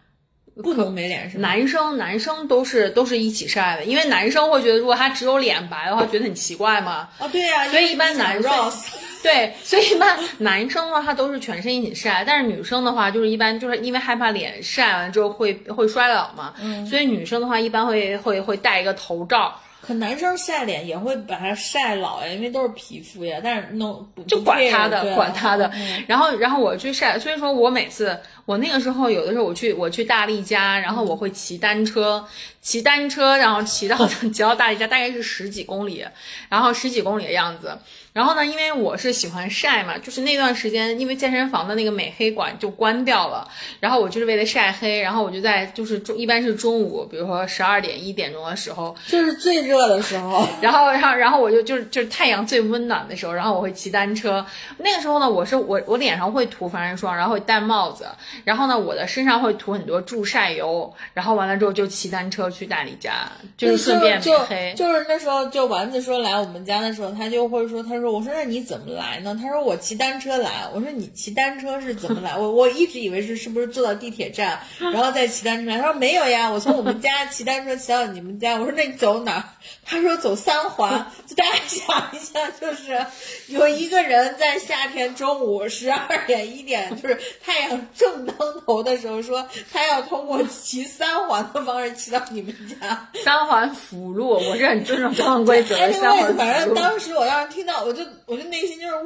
不能没脸是
吗？男生男生都是都是一起晒的，因为男生会觉得如果他只有脸白的话，觉得很奇怪嘛。
啊，对呀、啊，
所以一般男生 对，所以一般男生的话他都是全身一起晒，但是女生的话就是一般就是因为害怕脸晒完之后会会衰老嘛，
嗯，
所以女生的话一般会会会戴一个头罩。
可男生晒脸也会把它晒老呀，因为都是皮肤呀。但是弄
就管他的，
啊、
管他的。
嗯、
然后，然后我去晒，所以说我每次我那个时候有的时候我去我去大力家，然后我会骑单车，骑单车，然后骑到 骑到大力家，大概是十几公里，然后十几公里的样子。然后呢，因为我是喜欢晒嘛，就是那段时间，因为健身房的那个美黑馆就关掉了，然后我就是为了晒黑，然后我就在就是中一般是中午，比如说十二点一点钟的时候，
就是最热的时候，
然后然后然后我就就是就是太阳最温暖的时候，然后我会骑单车。那个时候呢，我是我我脸上会涂防晒霜，然后会戴帽子，然后呢我的身上会涂很多助晒油，然后完了之后就骑单车去大理家，就是顺便。
就就是那时候就丸子说来我们家的时候，他就会说他说。我说那你怎么来呢？他说我骑单车来。我说你骑单车是怎么来？我我一直以为是是不是坐到地铁站，然后再骑单车来。他说没有呀，我从我们家骑单车骑到你们家。我说那你走哪儿？他说走三环。就大家想一下，就是有一个人在夏天中午十二点一点，就是太阳正当头的时候说，他要通过骑三环的方式骑到你们家。
三环辅路，我是很尊重交通规则的。三环
反正。当时我要是听到，我就我就内心就是哇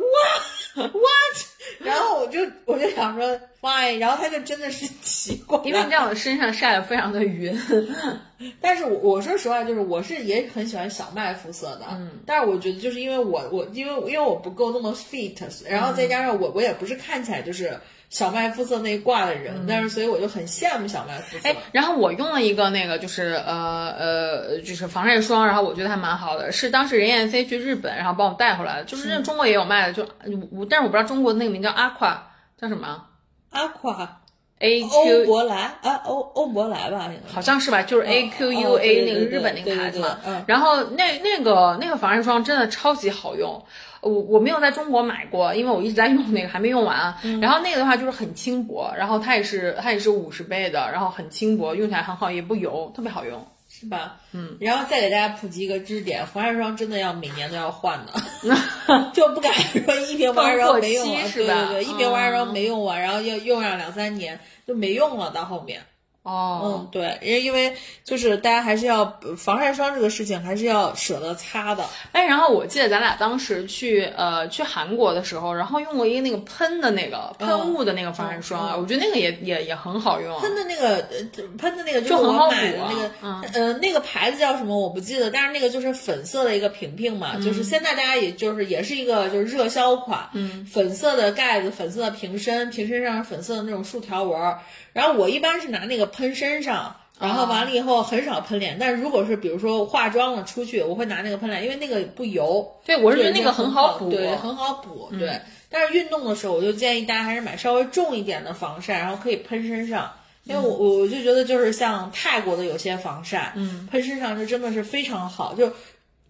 what，然后我就我就想说 fine，然后他就真的是骑过来，
因为你知道我身上晒得非常的匀，
但是我我说实话，就是我是也很喜欢小麦肤色的，嗯，但是我觉得就是因为我我因为因为我不够那么 fit，然后再加上我我也不是看起来就是小麦肤色那一挂的人，但是所以我就很羡慕小麦肤色。
哎，然后我用了一个那个就是呃呃就是防晒霜，然后我觉得还蛮好的，是当时任燕飞去日本，然后帮我带回来的，就是那中国也有卖的，就我但是我不知道中国那个名叫 Aqua 叫什么
阿夸
A
欧
Q
珀莱啊欧欧珀莱吧，
好像是吧，就是 A Q U
哦
A 那个日本那个牌子嘛。
嗯
然后那那个那个防晒霜真的超级好用，我我没有在中国买过，因为我一直在用那个还没用完。
嗯
然后那个的话就是很轻薄，然后它也是它也是五十倍的，然后很轻薄，用起来很好，也不油，特别好用。
是吧？嗯，然后再给大家普及一个知识点，防晒霜真的要每年都要换的，就不敢说一瓶防晒霜没用完，对对对，一瓶防晒霜
嗯
没用完，然后要用上两三年就没用了，到后面。
哦，
嗯，对，因为因为就是大家还是要防晒霜这个事情还是要舍得擦的。
哎，然后我记得咱俩当时去呃去韩国的时候，然后用过一个那个喷的那个喷雾的那个防晒霜，啊我觉得那个也也也很好用。
喷的那个呃喷的那个
就是很好
我买的那个，
嗯。
呃，那个牌子叫什么我不记得，但是那个就是粉色的一个瓶瓶嘛，
嗯
就是现在大家也就是也是一个就是热销款，嗯，粉色的盖子，粉色的瓶身，瓶身上是粉色的那种竖条纹儿，然后我一般是拿那个喷身上。然后完了以后很少喷脸，但是如果是比如说化妆了出去，我会拿那个喷脸，因为那个不油。
对，我是觉得那个
很
好补。
对，很好补。对，但是运动的时候，我就建议大家还是买稍微重一点的防晒，然后可以喷身上。因为我我我就觉得就是像泰国的有些防晒，嗯，喷身上就真的是非常好。就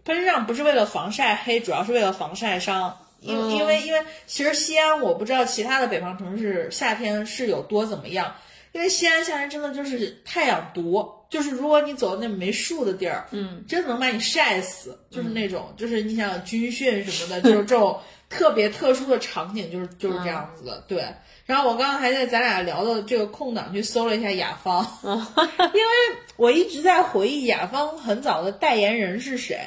喷身上不是为了防晒黑，主要是为了防晒伤。因为、因为因为其实西安我不知道其他的北方城市夏天是有多怎么样，因为西安夏天真的就是太阳毒，就是如果你走那没树的地儿，嗯，真的能把你晒死，就是那种，就是你想军训什么的，就是这种特别特殊的场景，就是就是这样子的，对。然后我刚刚还在咱俩聊的这个空档去搜了一下雅芳，因为我一直在回忆雅芳很早的代言人是谁。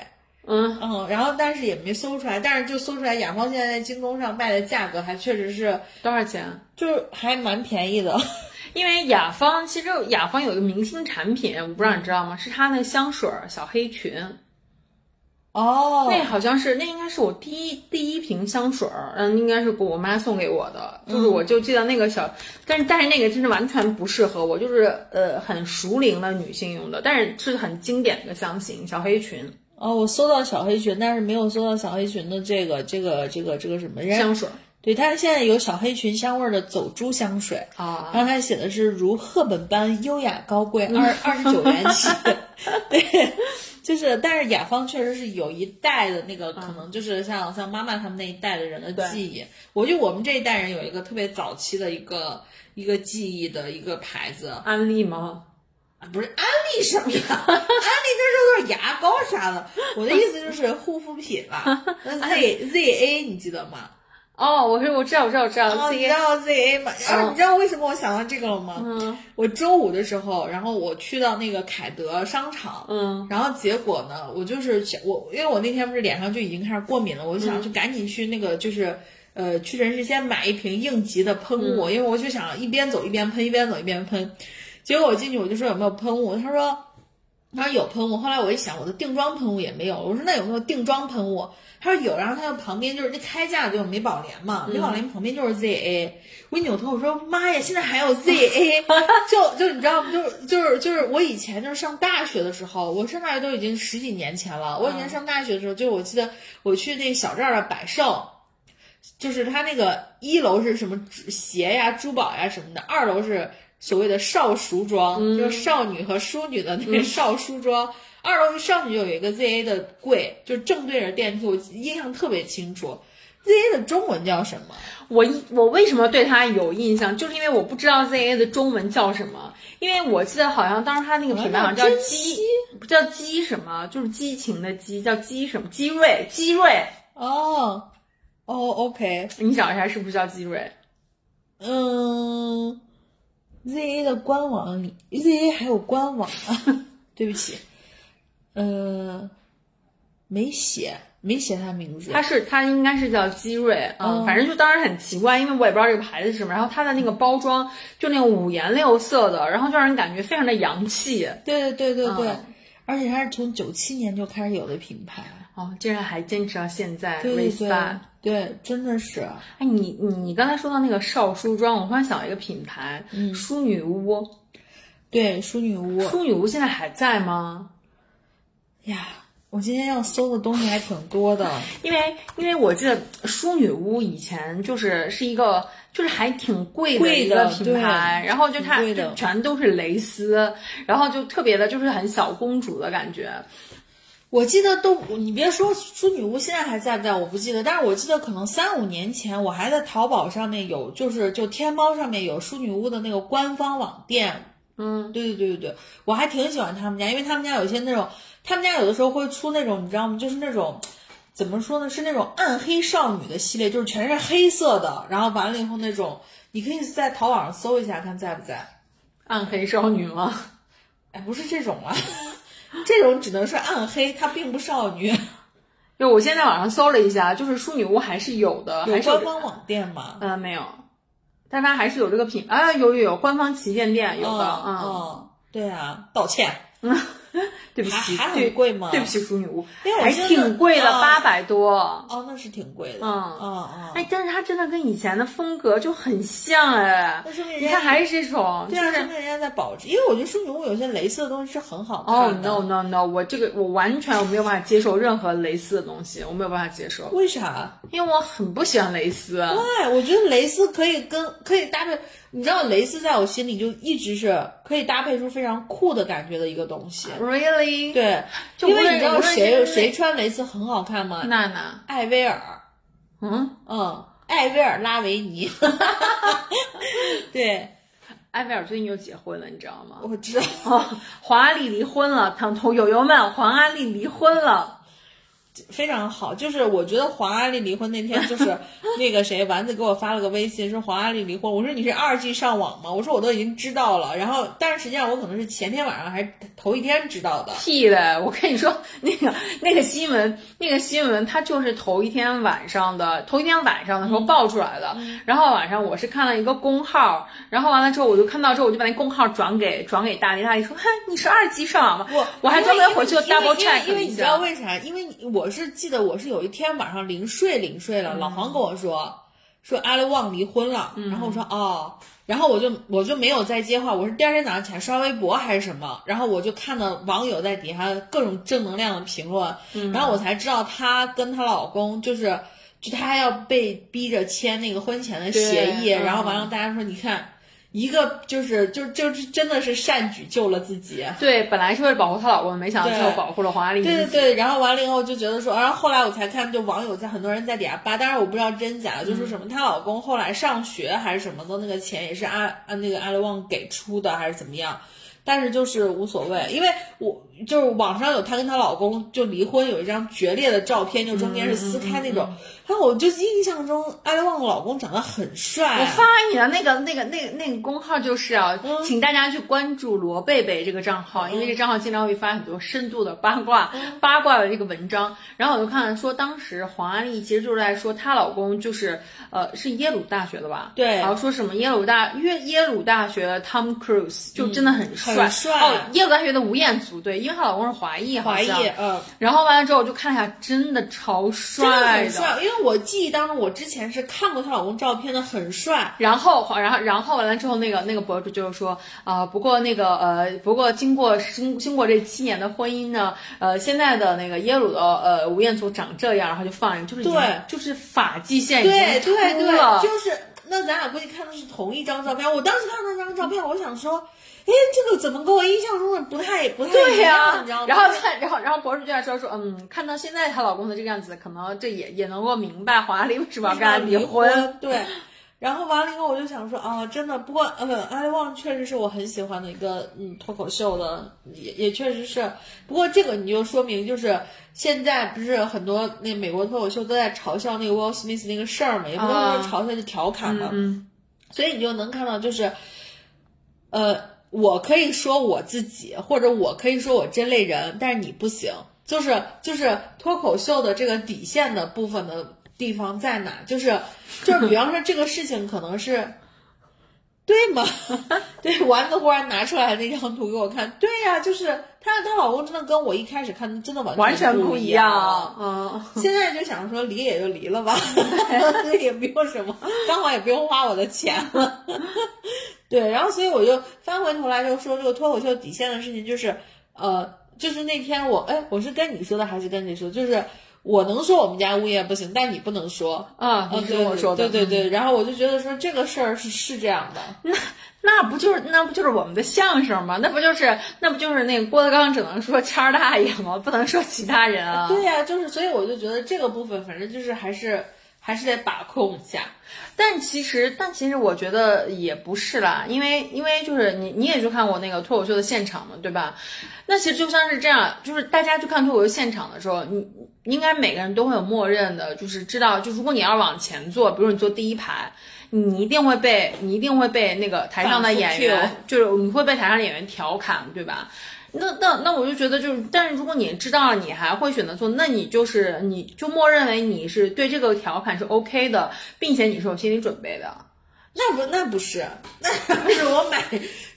嗯
嗯，然后但是也没搜出来，但是就搜出来雅芳现在在京东上卖的价格还确实是，
多少钱？
就是还蛮便宜的。
因为雅芳其实雅芳有一个明星产品，我不知道你知道吗？是它那香水儿小黑裙，
哦
那好像是那应该是我第一第一瓶香水儿，嗯，应该是我妈送给我的，就是我就记得那个小，但是但是那个真的完全不适合我，就是呃很熟龄的女性用的，但是是很经典的一个香型小黑裙
哦，我搜到小黑裙，但是没有搜到小黑裙的这个这个这个这个什么
香水儿
对，它现在有小黑裙香味儿的走珠香水，
啊。
然后它写的是如赫本般优雅高贵，二二十九元起。对，就是，但是雅芳确实是有一代的那个，可能就是像像妈妈他们那一代的人的记忆。我觉得我们这一代人有一个特别早期的一个一个记忆的一个牌子，
安利吗？
啊不是安利什么呀？安利那时候都是牙膏啥的。我的意思就是护肤品吧。那 Z Z A 你记得吗？
哦，我是我知道我知道我知道
哦，你知道 Z A 吗？啊，你知道为什么我想到这个了吗？
嗯
我周五的时候，然后我去到那个凯德商场，
嗯
然后结果呢，我就是想我，因为我那天不是脸上就已经开始过敏了，我就想就赶紧去那个就是。呃，屈臣氏先买一瓶应急的喷雾，因为我就想一边走一边喷，一边走一边喷。结果我进去我就说有没有喷雾，他说他说有喷雾。后来我一想，我的定妆喷雾也没有，我说那有没有定妆喷雾？他说有，然后他的旁边就是那开价就有美宝莲嘛，美宝莲旁边就是 ZA。我一扭头我说妈呀，现在还有 ZA，就就你知道吗？就是就是就是我以前就是上大学的时候，我上大学都已经十几年前了。我以前上大学的时候，就我记得我去那小寨儿的百盛。就是他那个一楼是什么鞋呀、珠宝呀什么的，二楼是所谓的少淑妆，就是少女和淑女的那个少淑妆。二楼是少女有一个 ZA 的柜，就正对着电梯，我印象特别清楚。ZA 的中文叫什么？
我一我为什么对它有印象，就是因为我不知道 ZA 的中文叫什么，因为我记得好像当时它那个品牌好像叫
珍
激，不叫激什么，就是激情的激，叫激什么？激锐，激锐。
哦，哦，OK，
你想一下是不是叫激锐？
嗯，ZA 的官网，ZA 还有官网啊？对不起，呃，没写，没写他名字。
他是他应该是叫基瑞，嗯，反正就当时很奇怪，因为我也不知道这个牌子是什么。然后它的那个包装就那种五颜六色的，然后就让人感觉非常的洋气。
对对对对对，而且它是从九七年就开始有的品牌。
哦，竟然还坚持到现在。
对对对，真的是。
哎，你你你刚才说到那个少梳妆，我突然想到一个品牌，淑女屋。
对，淑女屋。
淑女屋现在还在吗？
呀，我今天要搜的东西还挺多的，
因为因为我记得淑女屋以前就是是一个就是还挺贵的一个品牌，然后就它就全都是蕾丝，然后就特别的就是很小公主的感觉。
我记得都，你别说淑女屋现在还在不在，我不记得。但是我记得可能三五年前，我还在淘宝上面有，就是就天猫上面有淑女屋的那个官方网店。
嗯，
对对对对对，我还挺喜欢他们家，因为他们家有些那种，他们家有的时候会出那种，你知道吗？就是那种，怎么说呢？是那种暗黑少女的系列，就是全是黑色的。然后完了以后那种，你可以在淘宝上搜一下，看在不在。
暗黑少女吗？
哎，不是这种啊。这种只能是暗黑，它并不少女。
就我现在网上搜了一下，就是淑女屋还是有的，
有官方网店吗？
嗯，没有，但它还是有这个品啊，有有有官方旗舰店有的，
嗯，对啊，道歉。
对不起，
还很贵吗？
对不起，淑女屋还挺贵的，八百多。
哦，那是挺贵的。
嗯
嗯嗯。
哎，但是它真的跟以前的风格就很像哎。
那说明
你看还是这种，
对啊，说明人家在保值。因为我觉得淑女屋有些蕾丝的东西是很好
看的。哦，no no no，我这个我完全我没有办法接受任何蕾丝的东西，我没有办法接受。
为啥？
因为我很不喜欢蕾丝。
对，我觉得蕾丝可以跟可以搭配。你知道蕾丝在我心里就一直是可以搭配出非常酷的感觉的一个东西。
Really？
对，因为你知道谁谁穿蕾丝很好看吗？
娜娜、
艾薇儿。
嗯
嗯，艾薇儿拉维尼。对，
艾薇儿最近又结婚了，你知道吗？
我知道。
黄阿丽离婚了，唐头友友们，黄阿丽离婚了。
非常好，就是我觉得黄阿丽离婚那天，就是那个谁丸子给我发了个微信，说黄阿丽离婚。我说你是二 G 上网吗？我说我都已经知道了。然后，但是实际上我可能是前天晚上还是头一天知道的。
屁的！我跟你说，那个那个新闻，那个新闻，它就是头一天晚上的，头一天晚上的时候爆出来的。然后晚上我是看了一个公号，然后完了之后我就看到之后，我就把那公号转给转给大力，大力说：“哼，你是二 G 上网吗？”
我
我还专门回去 double check
因为你知道为啥？因为我。我是记得我是有一天晚上临睡临睡了，老黄跟我说说阿里旺离婚了，然后我说哦，然后我就我就没有再接话，我是第二天早上起来刷微博还是什么，然后我就看到网友在底下各种正能量的评论，然后我才知道她跟她老公就是就她要被逼着签那个婚前的协议，然后完了大家说你看。一个就是就就是真的是善举救了自己。
对，本来是为了保护她老公，没想到最后保护了黄阿丽。
对对对，然后完了以后就觉得说，然后后来我才看，就网友在很多人在底下扒，当然我不知道真假，就说什么她老公后来上学还是什么的，那个钱也是阿啊那个阿里旺给出的，还是怎么样？但是就是无所谓，因为我就是网上有她跟她老公就离婚有一张决裂的照片，就中间是撕开那种。然后我就印象中艾利旺的老公长得很帅。
我发你的那个那个那个那个公号就是啊，请大家去关注罗贝贝这个账号，因为这账号经常会发很多深度的八卦八卦的这个文章。然后我就看说，当时黄安丽其实就是在说她老公就是呃是耶鲁大学的吧？
对。
然后说什么耶鲁大耶耶鲁大学的 Tom Cruise 就真的很帅。
很帅
哦，耶鲁大学的吴彦祖对，因为她老公是华裔，
华裔，嗯。
然后完了之后，我就看了一下，真的超帅
的，很帅。因为我记忆当中，我之前是看过她老公照片的，很帅。
然后，然后，然后完了之后，那个那个博主就是说，啊，不过那个呃，不过经过经经过这七年的婚姻呢，呃，现在的那个耶鲁的呃吴彦祖长这样，然后就放人，就是
对，
就是发际线已经
秃
了，
就是那咱俩估计看的是同一张照片。我当时看那张照片，我想说。哎，这个怎么跟我印象中的不太不太一样？你知道吗？
然后他，然后，然后博主就在说说，嗯，看到现在她老公的这个样子，可能这也也能够明白黄阿丽为什么要跟他离
婚。对。然后完了以后，我就想说，啊，真的，不过，嗯，阿里旺确实是我很喜欢的一个，嗯，脱口秀的，也也确实是。不过这个你就说明，就是现在不是很多那美国脱口秀都在嘲笑那个 Will Smith 那个事儿嘛，也不能说嘲笑，就调侃嘛。
嗯。
所以你就能看到，就是。呃，我可以说我自己，或者我可以说我这类人，但是你不行。就是就是脱口秀的这个底线的部分的地方在哪？就是就是，比方说这个事情可能是。对吗？对，丸子忽然拿出来那张图给我看。对呀、就是她她老公真的跟我一开始看的真的完
完全
不
不一
样。
样。嗯，
现在就想说离也就离了吧，也不用什么，刚好也不用花我的钱了。对，然后所以我就翻回头来就说这个脱口秀底线的事情，就是呃，就是那天我哎，我是跟你说的还是跟谁说？就是我能说我们家物业不行，但你不能说。
啊，你是
对
跟我说的，
对对对，然后我就觉得说这个事儿是是这样的，
那那不就是那不就是我们的相声吗？那不就是那不就是那个郭德纲只能说谦儿大爷吗？不能说其他人啊。
对呀、就是所以我就觉得这个部分反正就是还是还是得把控一下。
但其实，但其实我觉得也不是啦，因为因为就是你你也去看过那个脱口秀的现场嘛，对吧？那其实就像是这样，就是大家去看脱口秀现场的时候，你应该每个人都会有默认的，就是知道，就如果你要往前坐，比如你坐第一排，你一定会被你一定会被那个台上的演员，就是你会被台上的演员调侃，对吧？那那那我就觉得就是，但是如果你知道了，你还会选择做，那你就是你就默认为你是对这个调侃是 OK 的，并且你是有心理准备的。
那不那不是，那不是我买，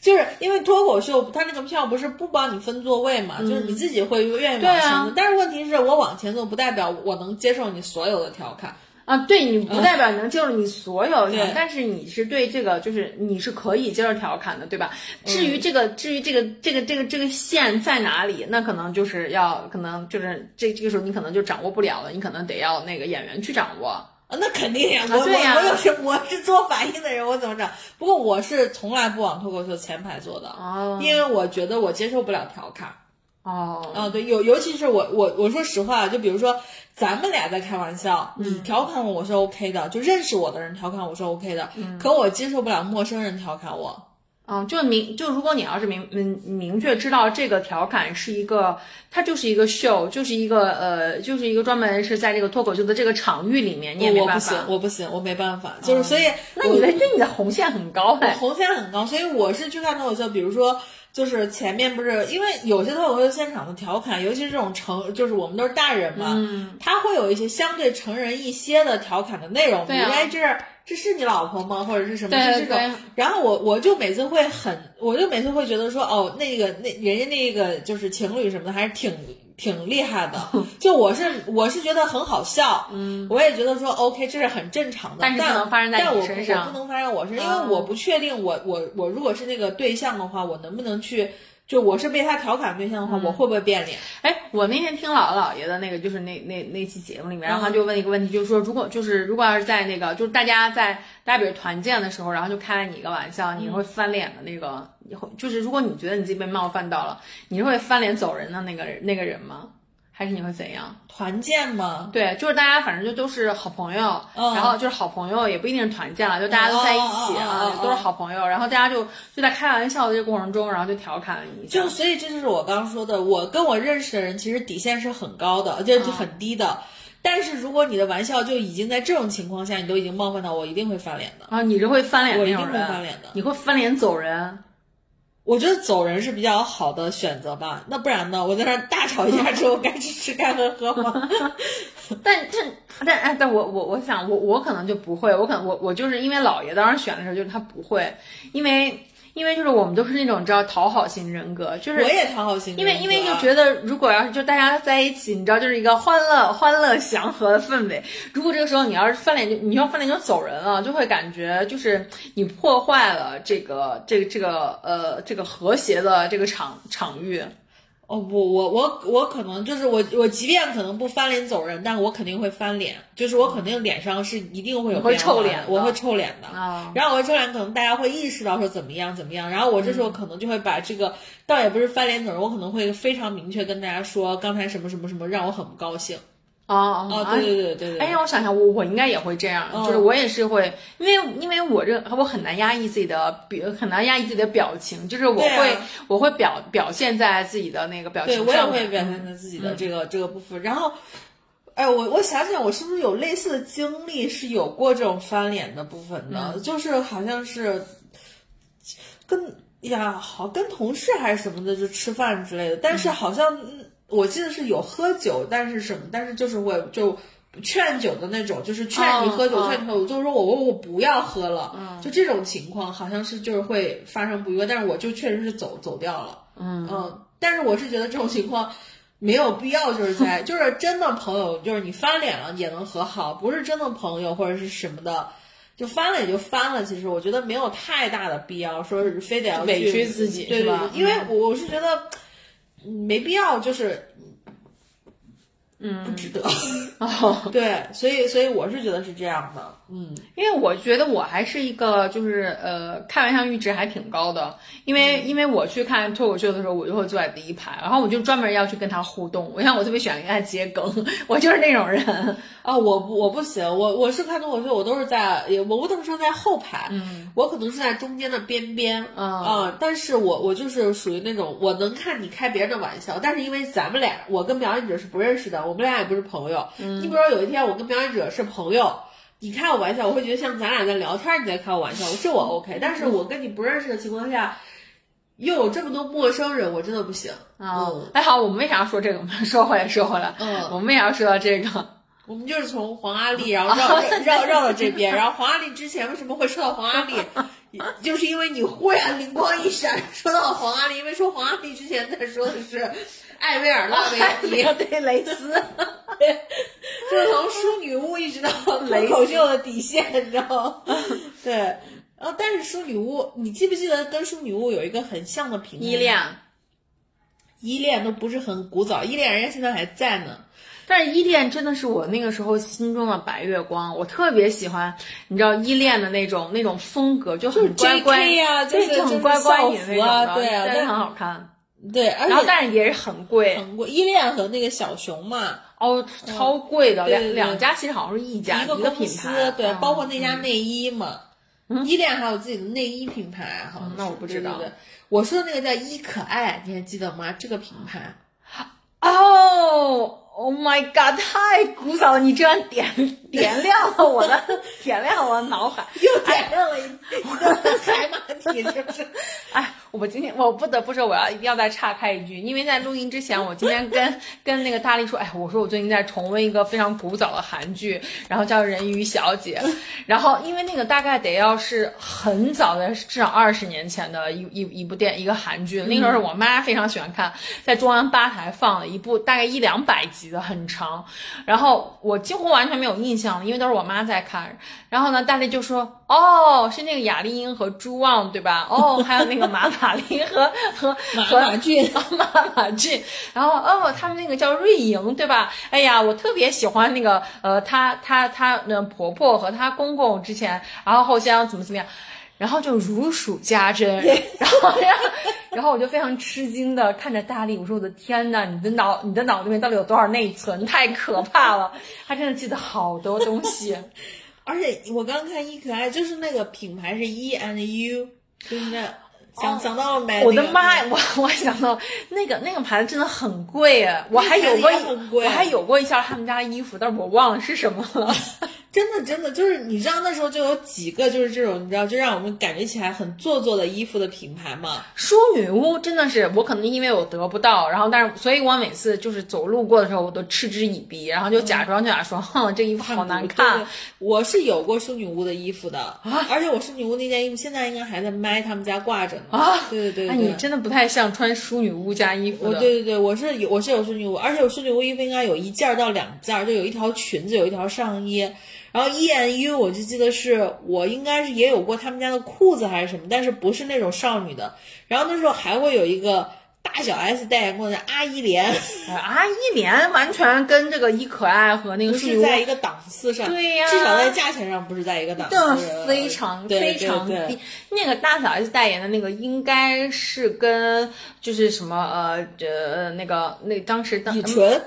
就是因为脱口秀，它那个票不是不帮你分座位嘛，就是你自己会愿意往前坐。但是问题是我往前坐，不代表我能接受你所有的调侃。
啊，对你不代表你能接受你所有但是你是对这个就是你是可以接受调侃的，对吧？至于这个，至于这个这个这个这个线在哪里，那可能就是要可能就是这这个时候你可能就掌握不了了，你可能得要那个演员去掌握。
啊，那肯定呀，我、我我有是我是做反应的人，我怎么整？不过我是从来不往脱口秀前排坐的，
哦
因为我觉得我接受不了调侃。
哦，
啊，对，尤尤其是我我我说实话，就比如说咱们俩在开玩笑，你调侃我我是 OK 的，就认识我的人调侃我是 OK 的，可我接受不了陌生人调侃我。
嗯，就明就如果你要是明明明确知道这个调侃是一个，它就是一个秀，就是一个呃，就是一个专门是在这个脱口秀的这个场域里面，你也没办
我不行
法。，
我不行，我没办法，就是所以
那你的对你的红线很高
我
哎。
红线很高，所以我是去看脱口秀，比如说。就是前面不是因为有些脱口秀现场的调侃，尤其是这种成，就是我们都是大人嘛，
嗯，
他会有一些相对成人一些的调侃的内容，比如哎，这这是你老婆吗？或者是什么？这种。然后我我就每次会很，我就每次会觉得说，哦，那个那人家那个就是情侣什么的，还是挺挺厉害的。就我是我是觉得很好笑，嗯，我也觉得说 OK，这是很正常的，
但是不能发生在
但我
你身上
我不能发生我身上，因
嗯
为我不确定我我我如果是那个对象的话，我能不能去。就我是被他调侃对象的话，我会不会变脸？
哎，我那天听姥姥姥爷的那个，就是那那那期节目里面，然后他就问一个问题，就是说，如果就是如果要是在那个，就是大家在大家比如团建的时候，然后就开了你一个玩笑，你会翻脸的那个，你会就是如果你觉得你自己被冒犯到了，你是会翻脸走人的那个人那个人吗？还是你会怎样？
团建吗？
对，就是大家反正就都是好朋友，
嗯
然后就是好朋友，也不一定是团建了，就大家都在一起啊，都是好朋友，然后大家就就在开玩笑的这个过程中，然后就调侃了你一下，
就所以这就是我刚刚说的，我跟我认识的人其实底线是很高的，就就很低的。但是如果你的玩笑就已经在这种情况下，你都已经冒犯到我，一定会翻脸的。
啊，你是会翻脸
我一定会翻脸的
你会翻脸走人。
我觉得走人是比较好的选择吧，那不然呢？我在那儿大吵一架之后，该吃吃该喝喝吗？
但这但哎，但我我我想我我可能就不会，我可能我我就是因为姥爷当时选的时候，就是他不会，因为因为就是我们都是那种你知道讨好型人格，就是
我也讨好型人格啊，
因为因为就觉得，如果要是就大家在一起，你知道，就是一个欢乐、欢乐、祥和的氛围。如果这个时候你要是翻脸就你要翻脸就走人了，就会感觉就是你破坏了这个这个这个呃这个和谐的这个场场域。
哦不，我我我可能就是我我即便可能不翻脸走人，但我肯定会翻脸，就是我肯定脸上是一定会有
会
变化的
臭脸
我会臭脸的。
啊
然后我会臭脸，可能大家会意识到说怎么样怎么样，然后我这时候可能就会把这个，倒也不是翻脸走人，我可能会非常明确跟大家说，刚才什么什么什么让我很不高兴。
哦
哦，对对对对对。
哎，让我想想，我我应该也会这样，
嗯
就是我也是会，因为因为我这我很难压抑自己的表，很难压抑自己的表情，就是我会、我会表表现在自己的那个表
对我也。会表现在自己的这个、这个部分，然后。哎，我我想想，我是不是有类似的经历，是有过这种翻脸的部分的？就是好像是跟呀，好跟同事还是什么的就吃饭之类的，但是好像、嗯我记得是有喝酒，但是什么，但是就是会就。劝酒的那种，就是劝你喝酒，
嗯
劝你喝酒，就是说我我我不要喝了，就这种情况好像是就是会发生不愉快，但是我就确实是走走掉了，嗯但是我是觉得这种情况没有必要，就是在 就是真的朋友，就是你翻脸了也能和好，不是真的朋友或者是什么的，就翻了也就翻了。其实我觉得没有太大的必要，说是非得要
委屈自己
对
吧，
因为我我是觉得嗯没必要，就是。嗯，不值得。
哦，
对，所以所以我是觉得是这样的。嗯，
因为我觉得我还是一个就是呃开玩笑阈值还挺高的，因为、因为我去看脱口秀的时候，我就会坐在第一排，然后我就专门要去跟他互动。我想我特别喜欢跟他接梗，我就是那种人。
啊，我不我不行，我我是看脱口秀，我都是在，也我不能说在后排，嗯，我可能是在中间的边边，
嗯
啊，但是我我就是属于那种我能看你开别人的玩笑，但是因为咱们俩，我跟表演者是不认识的，我们俩也不是朋友，嗯，你比如说有一天我跟表演者是朋友。你开我玩笑，我会觉得像咱俩在聊天，你在开我玩笑，这我 OK。但是我跟你不认识的情况下，又有这么多陌生人，我真的不行。嗯，
哎，好，我们为啥要说这个？我们说回来，说回来，
嗯
我们为啥要说到这个？
我们就是从黄阿丽，然后 绕绕绕到这边，然后黄阿丽之前为什么会说到黄阿丽，就是因为你忽然灵光一闪说到黄阿丽，因为说黄阿丽之前在说的是艾薇儿拉维迪，
对蕾丝，
就是从淑女屋一直到脱口秀的底线，你知道吗？对，然后但是淑女屋，你记不记得跟淑女屋有一个很像的品牌？
依恋。
依恋都不是很古早，依恋人家现在还在呢。
但是依恋真的是我那个时候心中的白月光，我特别喜欢，你知道依恋的那种那种风格，就很乖乖
呀就是
对，就
就是
很乖乖女
啊
的，
对啊但
真的很好看。
对，而
然后
且
但是也是很贵
很贵，依恋和那个小熊嘛，
哦，超贵的，两两家其实好像是一家
一个
品牌，，
对，
嗯
包括那家内衣嘛，依恋还有自己的内衣品牌，好像是
嗯那我不知道
我说的那个叫伊可爱，你还记得吗？这个品牌，
哦。Oh my god！太古早了，你这样点点亮了我的点亮了我的脑海。
又点亮了一一个 海马体，是不是？
哎，我今天我不得不说，我要一定要再岔开一句，因为在录音之前，我今天跟跟那个大力说，哎，我说我最近在重温一个非常古早的韩剧，然后叫《人鱼小姐》，然后因为那个大概得要是很早的，至少二十年前的一一一部电一个韩剧，那时候是我妈非常喜欢看，在中央八台放了一部大概一两百集的，很长，然后我几乎完全没有印象了，因为都是我妈在看，然后呢，大力就说，哦，是那个雅丽英和朱旺对吧？哦，还有那个马 马林和和和
马俊
马马俊，然后哦，他们那个叫瑞莹对吧？哎呀，我特别喜欢那个呃，她她她那婆婆和她公公之前，然后后相怎么怎么样。然后就如数家珍，然后 然后我就非常吃惊的看着大力，我说我的天呐，你的脑你的脑子里面到底有多少内存？太可怕了！他真的记得好多东西。
而且我刚看一可爱，就是那个品牌是 E and U，就是那想想到了没？
我的妈呀！我 我想到那个那个牌子真的很贵啊，我还有过我还有过一件他们家的衣服，但是我忘了是什么了。
真的真的就是你知道那时候就有几个就是这种你知道就让我们感觉起来很做作的衣服的品牌嘛。
淑女屋真的是我可能因为我得不到，然后但是所以我每次就是走路过的时候我都嗤之以鼻，然后就假装就假装，哼，这衣服好难看。
我是有过淑女屋的衣服的，啊而且我淑女屋那件衣服现在应该还在麦他们家挂着呢。
啊
对对对
你真的不太像穿淑女屋家衣服的。
我对对对，我是有我是有淑女屋，而且我淑女屋衣服应该有一件儿到两件儿，就有一条裙子，有一条上衣。然后 E N U 我就记得是我应该是也有过他们家的裤子还是什么，但是不是那种少女的。然后那时候还会有一个大小 S 代言过的阿依莲，
哎阿依莲完全跟这个伊可爱和那个
是在一个档次上，
对呀
至少在价钱上不是在一个档次
的
上，
非常非常
对对
低。那个大小 S 代言的那个应该是跟就是什么呃呃那个那当时当
乙醇。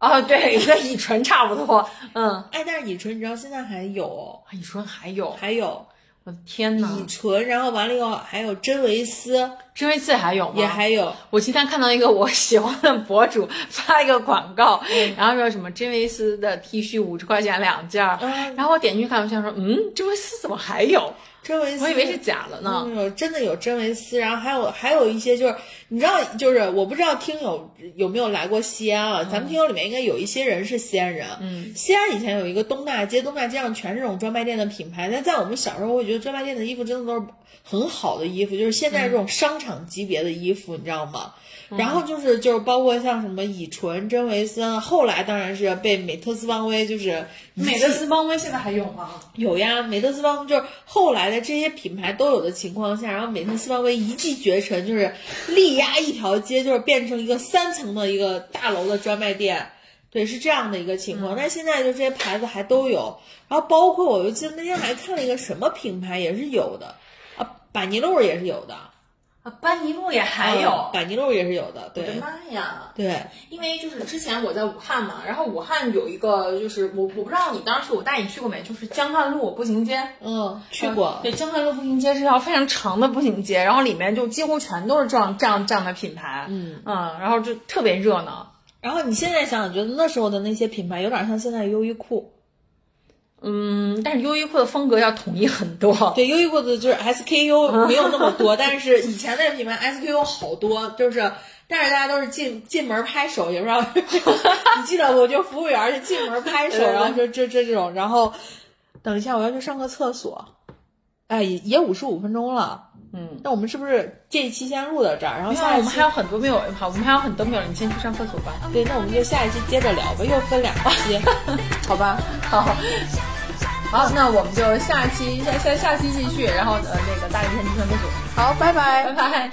哦 对，跟乙醇差不多。嗯，
哎，但是乙醇你知道现在还有哦，
乙醇还有，
还有
我的天呐，
乙醇，然后完了以后还有真维斯
真维斯还有吗？
也还有，
我今天看到一个我喜欢的博主发一个广告，然后说什么真维斯的 T 恤五十块钱两件儿，
嗯
然后我点进去看，我想说，嗯，真维斯怎么还有？
真维斯，
我以为是假的呢。
嗯，有真的有真维斯，然后还有还有一些就是你知道，就是我不知道听友有没有来过西安啊？咱们听友里面应该有一些人是西安人。
嗯，
西安以前有一个东大街，东大街上全是这种专卖店的品牌。但在我们小时候，我觉得专卖店的衣服真的都是很好的衣服，就是现在这种商场级别的衣服，你知道吗？然后就是就是包括像什么乙醇、真维森，后来当然是被美特斯邦威就是
美特斯邦威现在还有吗？
有呀，美特斯邦威就是后来的这些品牌都有的情况下，然后美特斯邦威一骑绝尘，就是力压一条街，就是变成一个三层的一个大楼的专卖店。对，是这样的一个情况。但现在就这些牌子还都有，然后包括我就记得那天还看了一个什么品牌也是有的啊，百尼路也是有的。
啊，班尼路也还有，
班尼路也是有的，对。
我的妈呀！
对，
因为就是之前我在武汉嘛，然后武汉有一个就是我我不知道你当时我带你去过没，就是江汉路步行街。
嗯，去过。
对，江汉路步行街是条非常长的步行街，然后里面就几乎全都是这样这样这样的品牌。
嗯
嗯，然后就特别热闹。
然后你现在想想，觉得那时候的那些品牌有点像现在优衣库。
嗯，但是优衣库的风格要统一很多。
对，优衣库的就是 SKU 没有那么多，但是以前那个品牌 SKU 好多，就是但是大家都是进进门拍手，也不知道 你记得不？就服务员就进门拍手，然后就这这这种，然后等一下我要去上个厕所，哎，也也五十五分钟了。
嗯，
那我们是不是这一期先录到这儿？然后下
我们还有很多没有，好，我们还有很多没有，你先去上厕所吧。
对，那我们就下一期接着聊吧，又分两期，好吧？
好，好，那我们就下期下下下期继续，然后呃那个大力天去上厕所。
好，拜拜，
拜拜。